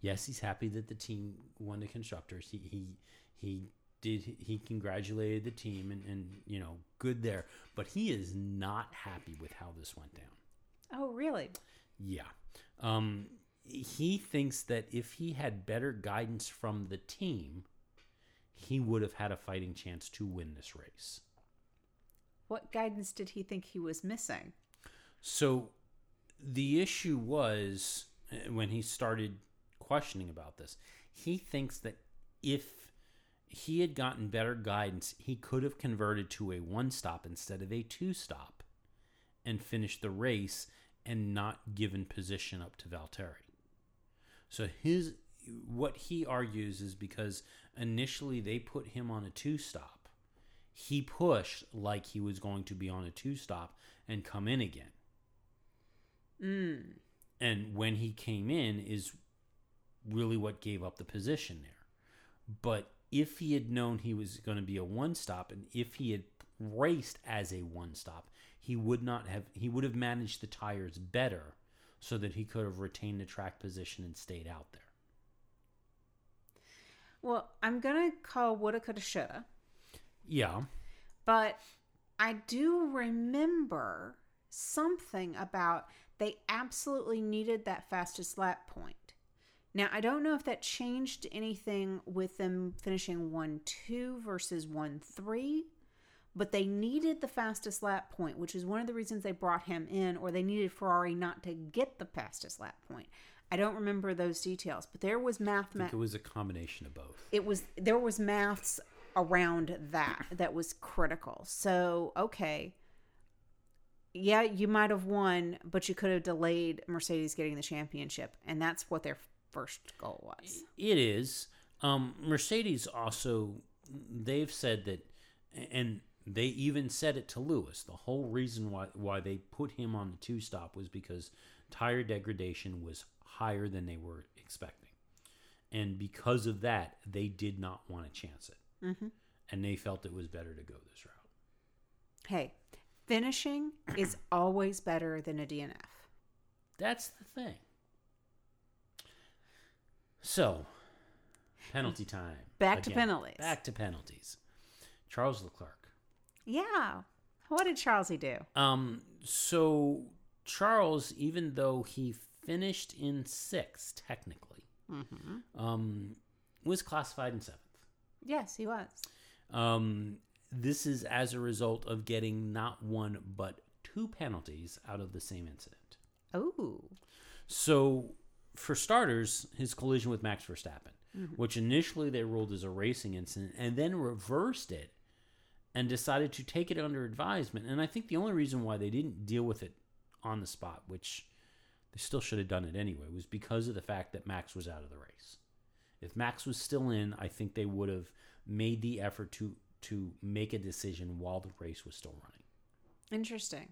Yes, he's happy that the team won the constructors. He he he did he congratulated the team and, and you know good there, but he is not happy with how this went down. Oh, really? Yeah. Um, he thinks that if he had better guidance from the team, he would have had a fighting chance to win this race. What guidance did he think he was missing? So the issue was uh, when he started questioning about this, he thinks that if he had gotten better guidance, he could have converted to a one stop instead of a two stop and finished the race and not given position up to Valtteri. So his what he argues is because initially they put him on a two stop, he pushed like he was going to be on a two stop and come in again. Mm. And when he came in is really what gave up the position there. But if he had known he was going to be a one stop and if he had raced as a one stop, he would not have he would have managed the tires better so that he could have retained the track position and stayed out there. Well, I'm gonna call woulda, coulda, shoulda, Yeah. but I do remember something about they absolutely needed that fastest lap point. Now, I don't know if that changed anything with them finishing 1 2 versus 1 3, but they needed the fastest lap point, which is one of the reasons they brought him in, or they needed Ferrari not to get the fastest lap point. I don't remember those details, but there was math. I think it was a combination of both. it was there was maths around that that was critical. So okay, yeah, you might have won, but you could have delayed Mercedes getting the championship, and that's what their first goal was. It is. Um, Mercedes also, they've said that, and they even said it to Lewis. The whole reason why why they put him on the two stop was because tire degradation was higher than they were expecting, and because of that, they did not want to chance it, Mm-hmm. and they felt it was better to go this route. Hey, finishing is always better than a DNF. That's the thing. So, penalty time. Back to penalties. Back to penalties. Charles Leclerc. Yeah. What did Charlesy do? Um, so Charles, even though he finished in sixth, technically, Mm-hmm. um, was classified in seventh. Yes, he was. Um, this is as a result of getting not one but two penalties out of the same incident. Oh. So, for starters, his collision with Max Verstappen, mm-hmm. which initially they ruled as a racing incident and then reversed it and decided to take it under advisement. And I think the only reason why they didn't deal with it on the spot, which they still should have done it anyway, was because of the fact that Max was out of the race. If Max was still in, I think they would have made the effort to to make a decision while the race was still running. Interesting.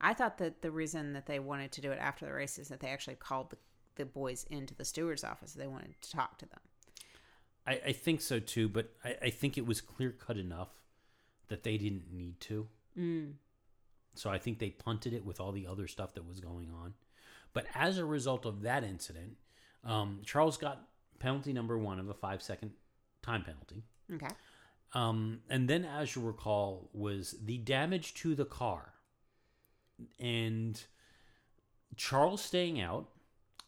I thought that the reason that they wanted to do it after the race is that they actually called the, the boys into the steward's office. They wanted to talk to them. I, I think so too, but I, I think it was clear cut enough that they didn't need to. Mm. So I think they punted it with all the other stuff that was going on. But as a result of that incident, um, Charles got penalty number one of a five second time penalty. Okay. Um, and then, as you recall, was the damage to the car. And Charles staying out,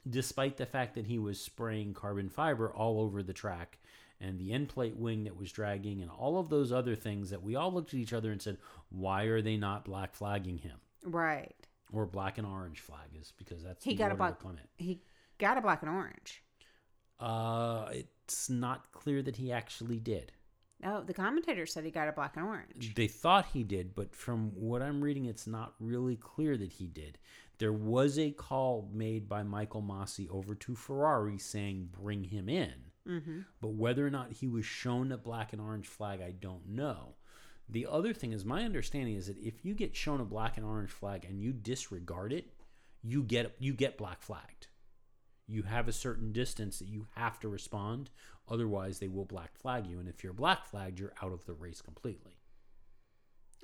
despite the fact that he was spraying carbon fiber all over the track and the end plate wing that was dragging and all of those other things that we all looked at each other and said, why are they not black flagging him? Right. Or black and orange flag is because that's He the got a black. He got a black and orange. Uh, it's not clear that he actually did. No, the commentator said he got a black and orange. They thought he did, but from what I'm reading, it's not really clear that he did. There was a call made by Michael Masi over to Ferrari saying, bring him in. Mm-hmm. But whether or not he was shown a black and orange flag, I don't know. The other thing is, my understanding is that if you get shown a black and orange flag and you disregard it, you get you get black flagged. You have a certain distance that you have to respond, otherwise they will black flag you. And if you're black flagged, you're out of the race completely.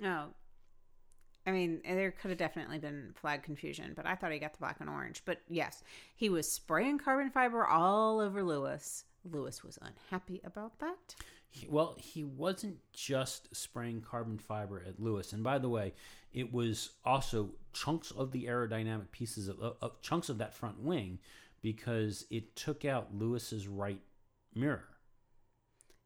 Oh. I mean, there could have definitely been flag confusion, but I thought he got the black and orange. But yes, he was spraying carbon fiber all over Lewis. Lewis was unhappy about that. He- well, he wasn't just spraying carbon fiber at Lewis, and by the way, it was also chunks of the aerodynamic pieces of, of, of chunks of that front wing because it took out Lewis's right mirror.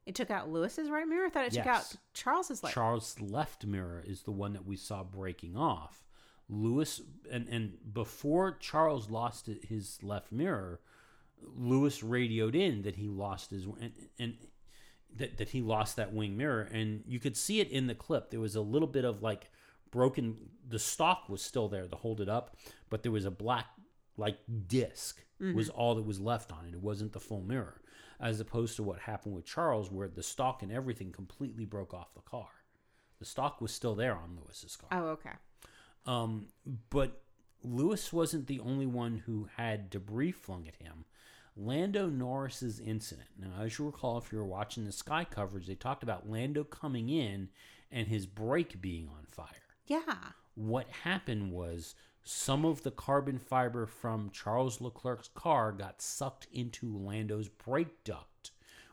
It took out Lewis's right mirror. I thought it took out Charles's left. Charles' left mirror is the one that we saw breaking off. Lewis and and before Charles lost his left mirror, Lewis radioed in that he lost his and, and that that he lost that wing mirror, and you could see it in the clip. There was a little bit of like broken. The stock was still there to hold it up, but there was a black like disk was all that was left on it. It wasn't the full mirror, as opposed to what happened with Charles, where the stock and everything completely broke off the car. The stock was still there on Lewis's car. oh, okay. Um, but Lewis wasn't the only one who had debris flung at him. Lando Norris's incident. Now, as you recall, if you were watching the Sky coverage, they talked about Lando coming in and his brake being on fire. Yeah. What happened was some of the carbon fiber from Charles Leclerc's car got sucked into Lando's brake duct,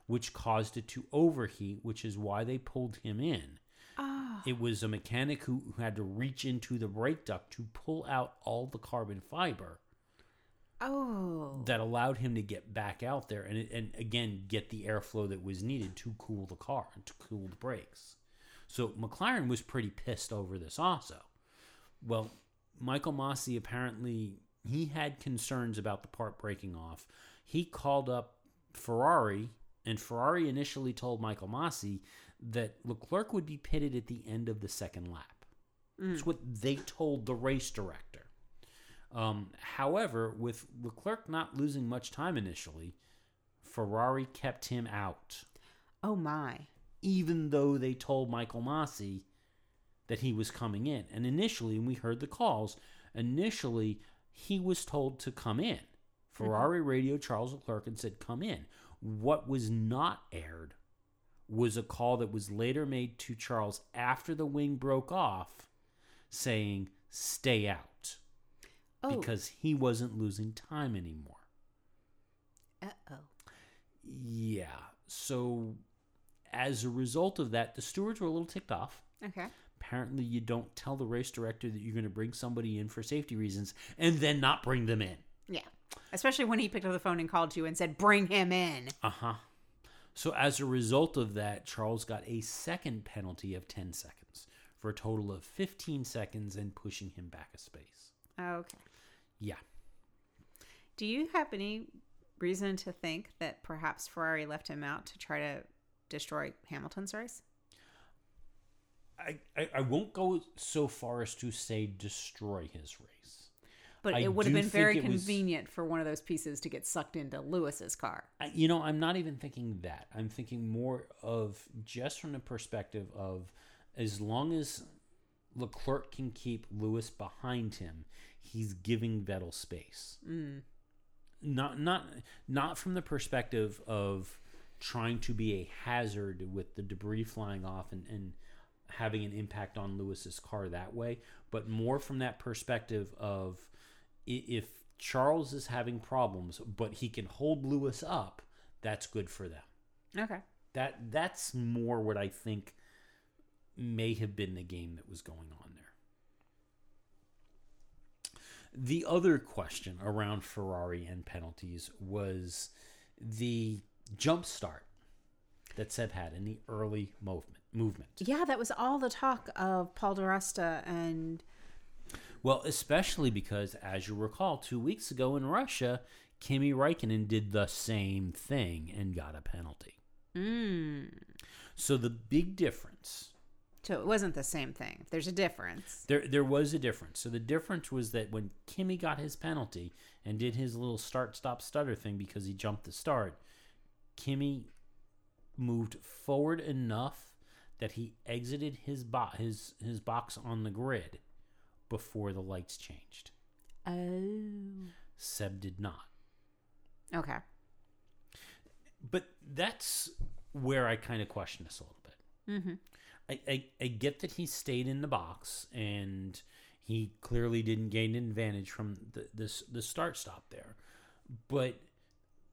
which caused it to overheat, which is why they pulled him in. Oh. It was a mechanic who, who had to reach into the brake duct to pull out all the carbon fiber Oh. that allowed him to get back out there and, and again get the airflow that was needed to cool the car and to cool the brakes. So McLaren was pretty pissed over this also. Well, Michael Masi apparently he had concerns about the part breaking off. He called up Ferrari and Ferrari initially told Michael Masi that Leclerc would be pitted at the end of the second lap. That's what they told the race director. Um, however, with Leclerc not losing much time initially, Ferrari kept him out, Oh my. even though they told Michael Masi that he was coming in. And initially, when we heard the calls, initially he was told to come in. Ferrari radio Charles Leclerc and said, Come in. What was not aired was a call that was later made to Charles after the wing broke off saying, Stay out Oh. because he wasn't losing time anymore. Uh oh. Yeah. So as a result of that, the stewards were a little ticked off. Okay. Apparently, you don't tell the race director that you're going to bring somebody in for safety reasons and then not bring them in. Yeah. Especially when he picked up the phone and called you and said, "Bring him in." Uh huh. So as a result of that, Charles got a second penalty of 10 seconds for a total of 15 seconds and pushing him back a space. Okay. Yeah. Do you have any reason to think that perhaps Ferrari left him out to try to destroy Hamilton's race? I, I, I won't go so far as to say destroy his race. But I it would have been very it was- convenient for one of those pieces to get sucked into Lewis's car. I, you know, I'm not even thinking that. I'm thinking more of just from the perspective of as long as Leclerc can keep Lewis behind him, he's giving Vettel space. Mm. Not not not from the perspective of trying to be a hazard with the debris flying off and, and having an impact on Lewis's car that way, but more from that perspective of if Charles is having problems, but he can hold Lewis up, that's good for them. Okay. That that's more what I think may have been the game that was going on there. The other question around Ferrari and penalties was the jump start that Seb had in the early movement. Movement. Yeah, that was all the talk of Paul di Resta and Well, especially because, as you recall, two weeks ago in Russia, Kimi Raikkonen did the same thing and got a penalty. mm. So the big difference So it wasn't the same thing. There's a difference. There, there was a difference. So the difference was that when Kimi got his penalty and did his little start, stop, stutter thing because he jumped the start, Kimi moved forward enough that he exited his bo- his his box on the grid before the lights changed. Oh. Seb did not. Okay. But that's where I kind of question this a little bit. Mm-hmm. I, I, I get that he stayed in the box and he clearly didn't gain an advantage from the this the start stop there, but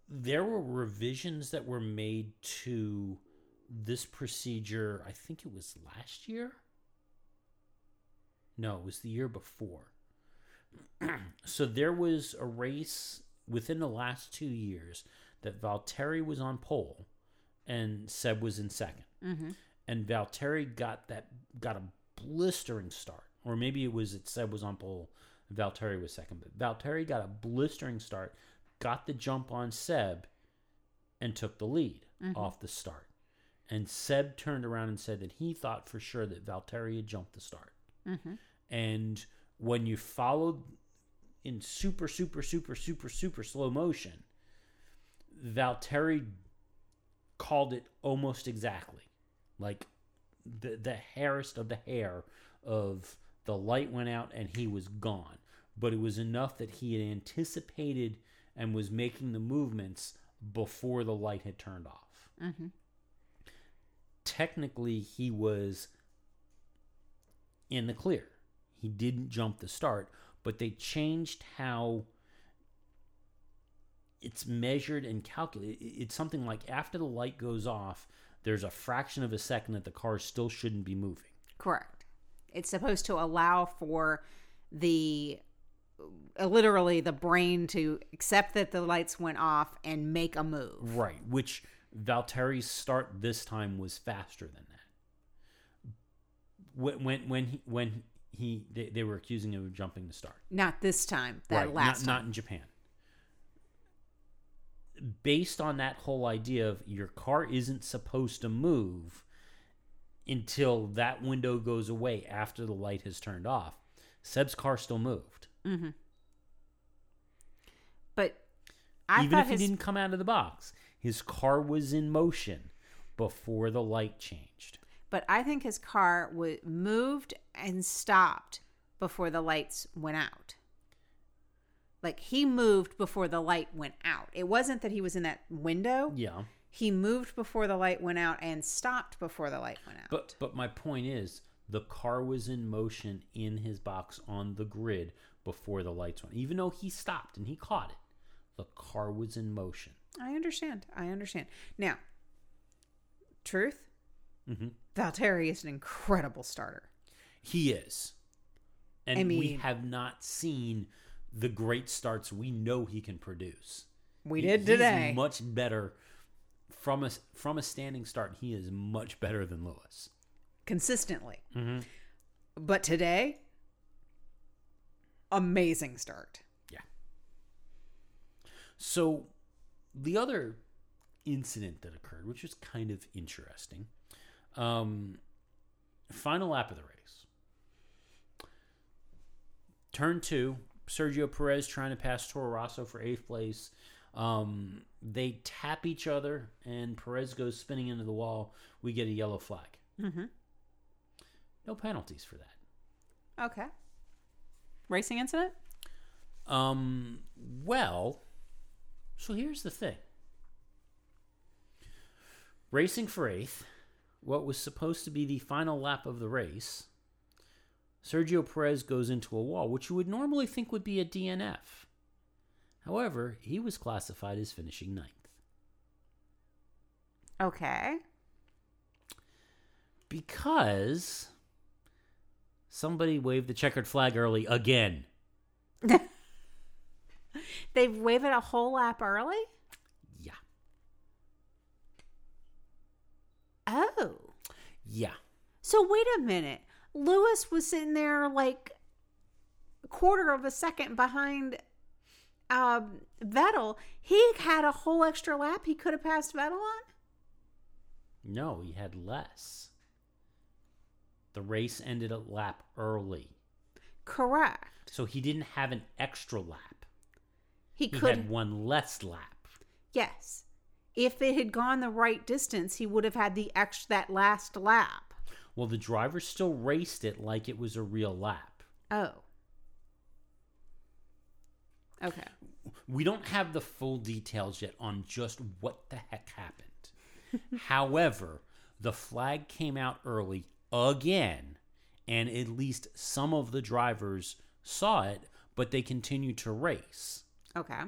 there were revisions that were made to this procedure. I think it was last year. No, it was the year before. so there was a race within the last two years that Valtteri was on pole and Seb was in 2nd mm-hmm. And Valtteri got that got a blistering start, or maybe it was that Seb was on pole, Valtteri was second. But Valtteri got a blistering start, got the jump on Seb, and took the lead mm-hmm. off the start. And Seb turned around and said that he thought for sure that Valtteri had jumped the start. Mm-hmm. And when you followed in super, super, super, super, super slow motion, Valtteri called it almost exactly. Like the the hairest of the hair of the light went out and he was gone. But it was enough that he had anticipated and was making the movements before the light had turned off. Mm-hmm. Technically, he was in the clear. He didn't jump the start, but they changed how it's measured and calculated. It's something like after the light goes off, there's a fraction of a second that the car still shouldn't be moving. Correct. It's supposed to allow for the uh, literally the brain to accept that the lights went off and make a move. Right, which Valtteri's start this time was faster than that. When when when he, when he they, they were accusing him of jumping the start. Not this time. That right, last not, time. not in Japan. Based on that whole idea of your car isn't supposed to move until that window goes away after the light has turned off, Seb's car still moved. Mm-hmm. But I Even if he his, didn't come out of the box, his car was in motion before the light changed. but I think his car was moved and stopped before the lights went out. Like he moved before the light went out. It wasn't that he was in that window. Yeah. He moved before the light went out and stopped before the light went out. But but my point is the car was in motion in his box on the grid before the lights went. Even though he stopped and he caught it, the car was in motion. I understand. I understand. Now, truth, Mhm. Valtteri is an incredible starter. He is. And I we have not seen the great starts we know he can produce. We He- did he's today. much better from a from a standing start. He is much better than Lewis. consistently. Mm-hmm. But today, amazing start. Yeah. So the other incident that occurred, which was kind of interesting, um, final lap of the race. Turn two, Sergio Perez trying to pass Toro Rosso for eighth place. Um, they tap each other, and Perez goes spinning into the wall. We get a yellow flag. Mm-hmm. No penalties for that. Okay. Racing incident? Um, well, so here's the thing. Racing for eighth, what was supposed to be the final lap of the race, Sergio Perez goes into a wall, which you would normally think would be a DNF. However, he was classified as finishing ninth Okay. because somebody waved the checkered flag early again. They wave it a whole lap early? Yeah. Oh. Yeah. So wait a minute. Lewis was sitting there like a quarter of a second behind um, Vettel. He had a whole extra lap he could have passed Vettel on? No, he had less. The race ended a lap early. Correct. So he didn't have an extra lap. He, He could had one less lap. Yes. If it had gone the right distance, he would have had the extra that last lap. Well, the driver still raced it like it was a real lap. Oh. Okay. We don't have the full details yet on just what the heck happened. However, the flag came out early again. And at least some of the drivers saw it, but they continued to race. Okay.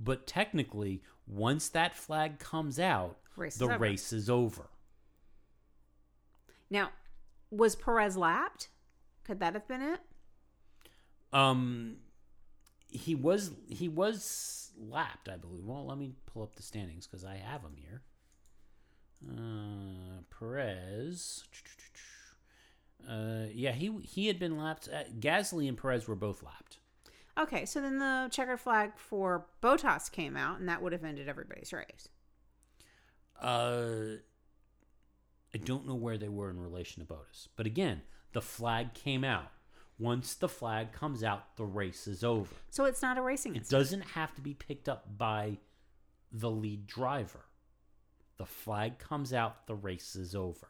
But technically, once that flag comes out, Race the over. race is over. Now, was Perez lapped? Could that have been it? Um, he was he was lapped, I believe. Well, let me pull up the standings because I have them here. Uh, Perez. Uh, yeah, he he had been lapped. Uh, Gasly and Perez were both lapped. Okay, so then the checkered flag for Bottas came out, and that would have ended everybody's race. Uh, I don't know where they were in relation to Bottas, but again, the flag came out. Once the flag comes out, the race is over. So it's not a racing It incident. doesn't have to be picked up by the lead driver. The flag comes out, the race is over.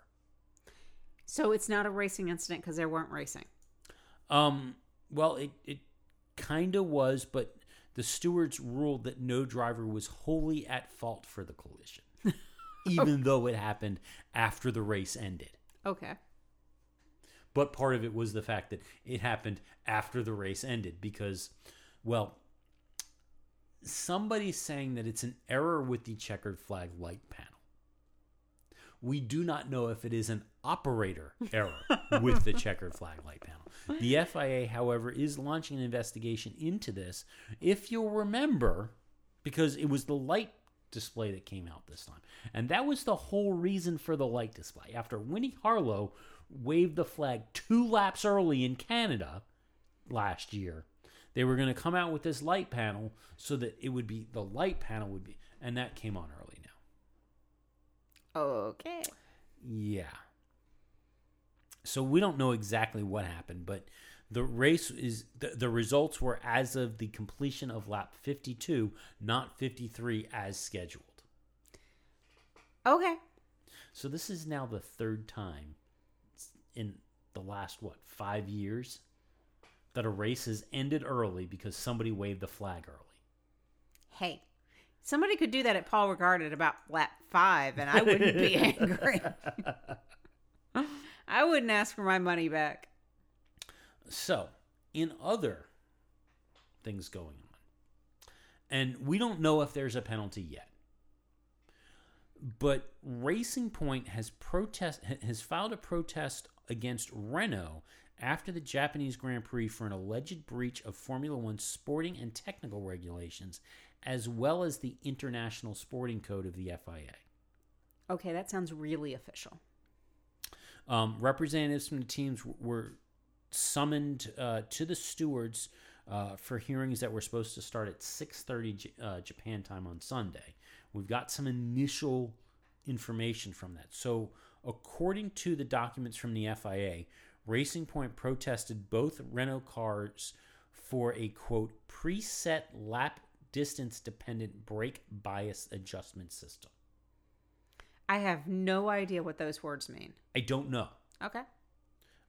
So it's not a racing incident because they weren't racing. Um, well, it, it kind of was, but the stewards ruled that no driver was wholly at fault for the collision, even though it happened after the race ended. Okay. But part of it was the fact that it happened after the race ended because, well, somebody's saying that it's an error with the checkered flag light panel. We do not know if it is an operator error with the checkered flag light panel. The FIA, however, is launching an investigation into this. If you'll remember, because it was the light display that came out this time. And that was the whole reason for the light display. After Winnie Harlow waved the flag two laps early in Canada last year, they were going to come out with this light panel so that it would be the light panel would be, and that came on early now. Okay. Yeah. So we don't know exactly what happened, but the race is the, the results were as of the completion of lap 52, not 53 as scheduled. Okay. So this is now the third time in the last what, 5 years that a race has ended early because somebody waved the flag early. Hey, somebody could do that at Paul Ricard at about lap five, and I wouldn't be angry. I wouldn't ask for my money back. So, in other things going on, and we don't know if there's a penalty yet, but Racing Point has protest has filed a protest against Renault after the Japanese Grand Prix for an alleged breach of Formula One sporting and technical regulations, as well as the International Sporting Code of the FIA. Okay, that sounds really official. Um, representatives from the teams were summoned uh, to the stewards uh, for hearings that were supposed to start at 6:30 J- uh, Japan time on Sunday. We've got some initial information from that. So, according to the documents from the FIA, Racing Point protested both Renault cars for a quote preset lap distance dependent brake bias adjustment system. I have no idea what those words mean. I don't know. Okay.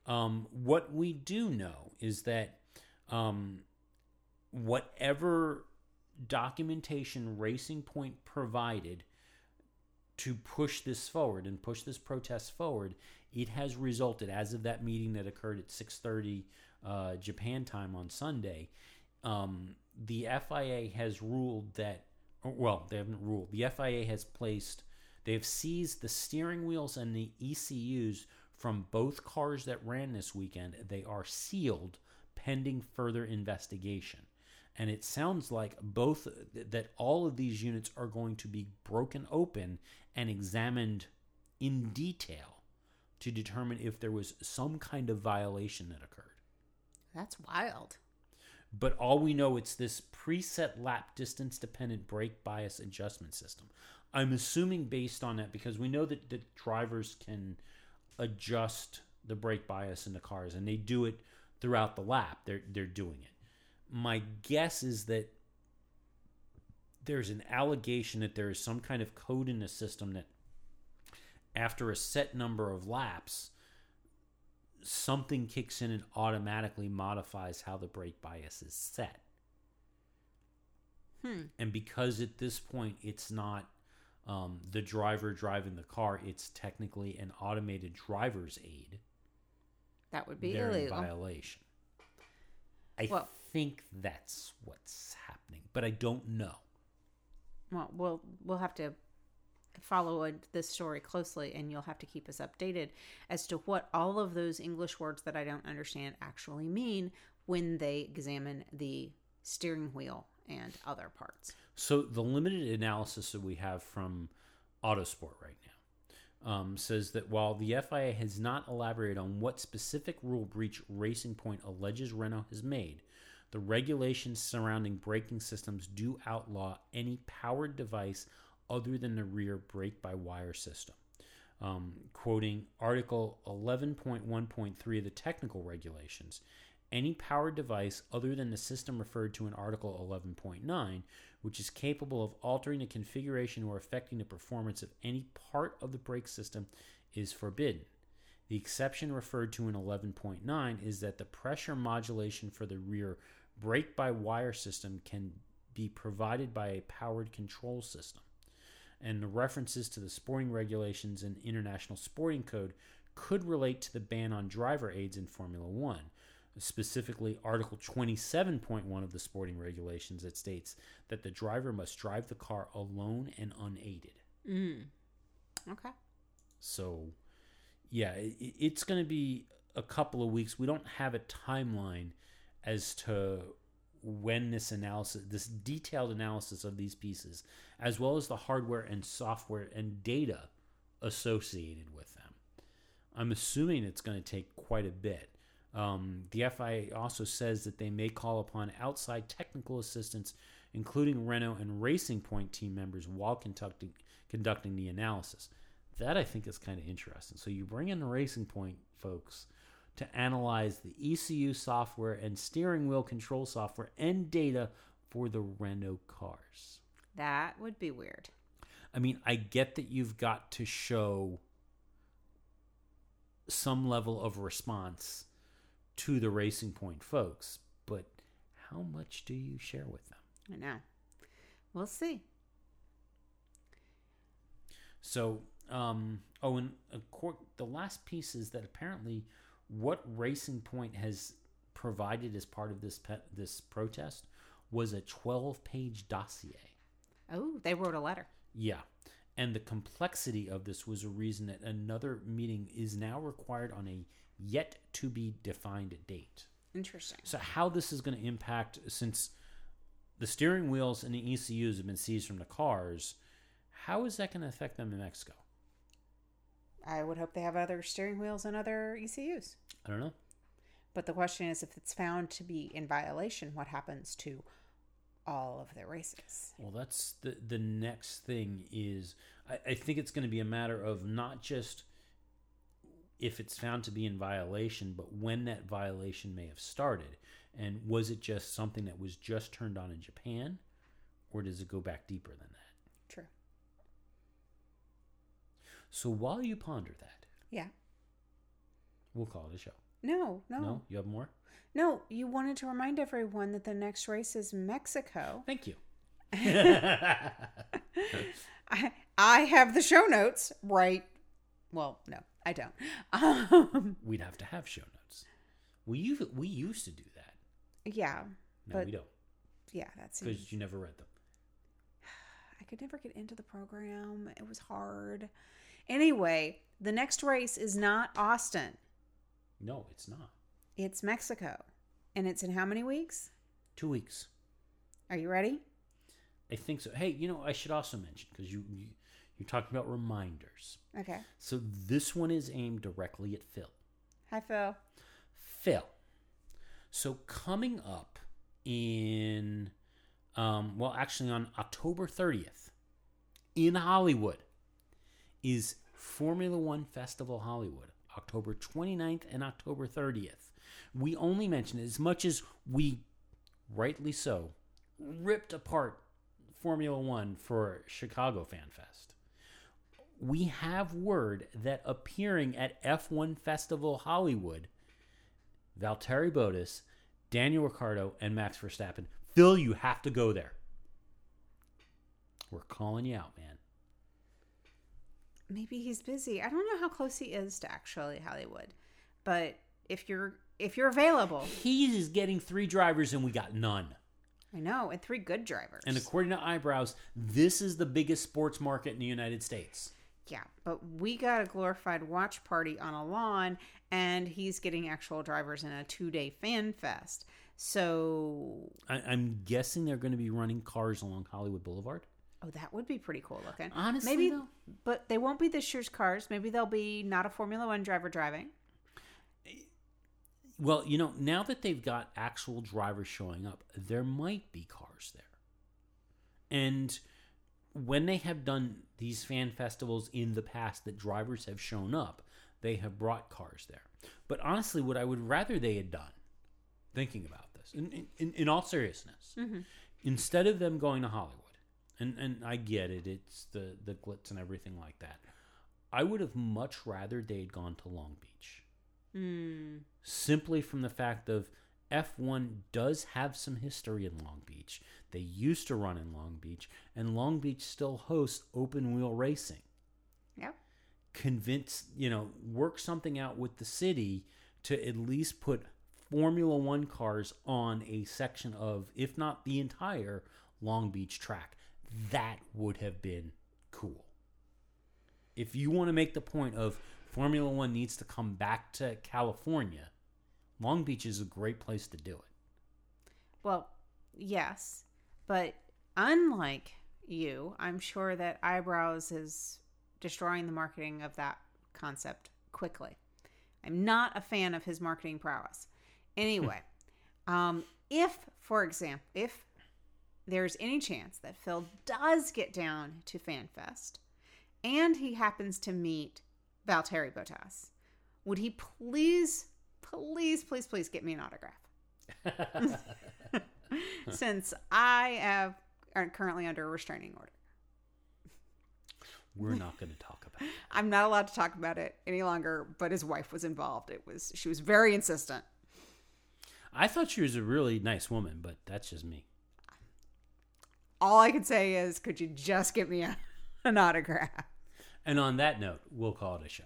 Um, what we do know is that um, whatever documentation Racing Point provided to push this forward and push this protest forward, it has resulted as of that meeting that occurred at 6:30 uh, Japan time on Sunday. Um, the FIA has ruled that, or, well, they haven't ruled. The FIA has placed, they have seized the steering wheels and the ECUs from both cars that ran this weekend. They are sealed pending further investigation. And it sounds like both that all of these units are going to be broken open and examined in detail to determine if there was some kind of violation that occurred. That's wild. But all we know it's this preset lap distance dependent brake bias adjustment system. I'm assuming based on that because we know that, that drivers can adjust the brake bias in the cars and they do it throughout the lap. They're they're doing it. My guess is that there's an allegation that there is some kind of code in the system that after a set number of laps something kicks in and automatically modifies how the brake bias is set. Hmm. And because at this point it's not um, the driver driving the car, it's technically an automated driver's aid. That would be they're illegal. violation. I Well- think that's what's happening, but I don't know. Well, we'll we'll have to follow this story closely, and you'll have to keep us updated as to what all of those English words that I don't understand actually mean when they examine the steering wheel and other parts. So the limited analysis that we have from Autosport right now um, says that while the FIA has not elaborated on what specific rule breach Racing Point alleges Renault has made, the regulations surrounding braking systems do outlaw any powered device other than the rear brake by wire system. Um, quoting Article 11.1.3 of the technical regulations, any powered device other than the system referred to in Article 11.9, which is capable of altering the configuration or affecting the performance of any part of the brake system, is forbidden. The exception referred to in 11.9 is that the pressure modulation for the rear brake by wire system can be provided by a powered control system. And the references to the sporting regulations and International Sporting Code could relate to the ban on driver aids in Formula One, specifically Article 27.1 of the sporting regulations that states that the driver must drive the car alone and unaided. Mm. Okay. So, yeah, i i- it's going to be a couple of weeks. We don't have a timeline as to when this analysis, this detailed analysis of these pieces, as well as the hardware and software and data associated with them. I'm assuming it's going to take quite a bit. Um, the FIA also says that they may call upon outside technical assistance, including Renault and Racing Point team members, while conducting conducting the analysis. That I think is kind of interesting. So you bring in the Racing Point folks to analyze the ECU software and steering wheel control software and data for the Renault cars. That would be weird. I mean, I get that you've got to show some level of response to the Racing Point folks, but how much do you share with them? I know. We'll see. So, um, oh, and a court, the last piece is that apparently what Racing Point has provided as part of this pe- this protest was a 12 page dossier. Oh, they wrote a letter. Yeah. And the complexity of this was a reason that another meeting is now required on a yet to be defined date. Interesting. So, how this is going to impact, since the steering wheels and the ECUs have been seized from the cars, how is that going to affect them in Mexico? I would hope they have other steering wheels and other ECUs. I don't know. But the question is if it's found to be in violation, what happens to all of their races? Well, that's the the next thing is I, I think it's going to be a matter of not just if it's found to be in violation, but when that violation may have started, and was it just something that was just turned on in Japan, or does it go back deeper than that? True. So while you ponder that, Yeah. we'll call it a show. No, no, No, you have more. No, you wanted to remind everyone that the next race is Mexico. Thank you. I, I have the show notes right. Well, no, I don't. Um, We'd have to have show notes. We u- we used to do that. yeah, No, But- we don't yeah, that's because you never read them. I could never get into the program. It was hard. Anyway, the next race is not Austin. No, it's not. It's Mexico. And it's in how many weeks? Two weeks. Are you ready? I think so. Hey, you know, I should also mention because you, you you're talking about reminders. Okay. So this one is aimed directly at Phil. Hi, Phil. Phil. So coming up in, um, well, actually on October 30th in Hollywood is Formula One Festival Hollywood, October 29th and October 30th. We only mention it as much as we, rightly so, ripped apart Formula One for Chicago Fan Fest. We have word that appearing at F1 Festival Hollywood, Valtteri Bottas, Daniel Ricciardo, and Max Verstappen. Phil, you have to go there. We're calling you out, man. Maybe he's busy. I don't know how close he is to actually Hollywood, but if you're if you're available. He is getting three drivers and we got none. I know, and three good drivers. And according to Eyebrows, this is the biggest sports market in the United States. Yeah, but we got a glorified watch party on a lawn, and he's getting actual drivers in a two day fan fest. So, I, I'm guessing they're going to be running cars along Hollywood Boulevard. oh, that would be pretty cool looking. Honestly, maybe, though- but they won't be this year's cars. Maybe they'll be not a Formula One driver driving. Well, you know, now that they've got actual drivers showing up, there might be cars there. And when they have done these fan festivals in the past that drivers have shown up, they have brought cars there. But honestly, what I would rather they had done, thinking about this, in, in, in all seriousness, instead of them going to Hollywood, and, and I get it, it's the, the glitz and everything like that, I would have much rather they had gone to Long Beach Hmm. simply from the fact of F1 does have some history in Long Beach. They used to run in Long Beach, and Long Beach still hosts open wheel racing. Yep. Convince, you know, work something out with the city to at least put Formula One cars on a section of, if not the entire Long Beach track. That would have been cool. If you want to make the point of Formula One needs to come back to California, Long Beach is a great place to do it. Well, yes, but unlike you, I'm sure that Eyebrows is destroying the marketing of that concept quickly. I'm not a fan of his marketing prowess. Anyway, um, if, for example, if there's any chance that Phil does get down to FanFest and he happens to meet Valtteri Bottas, would he please, please, please, please get me an autograph? since I have are currently under a restraining order. We're not going to talk about it. I'm not allowed to talk about it any longer, but his wife was involved. It was she was very insistent. I thought she was a really nice woman, but that's just me. All I can say is, could you just get me a, an autograph? And on that note, we'll call it a show.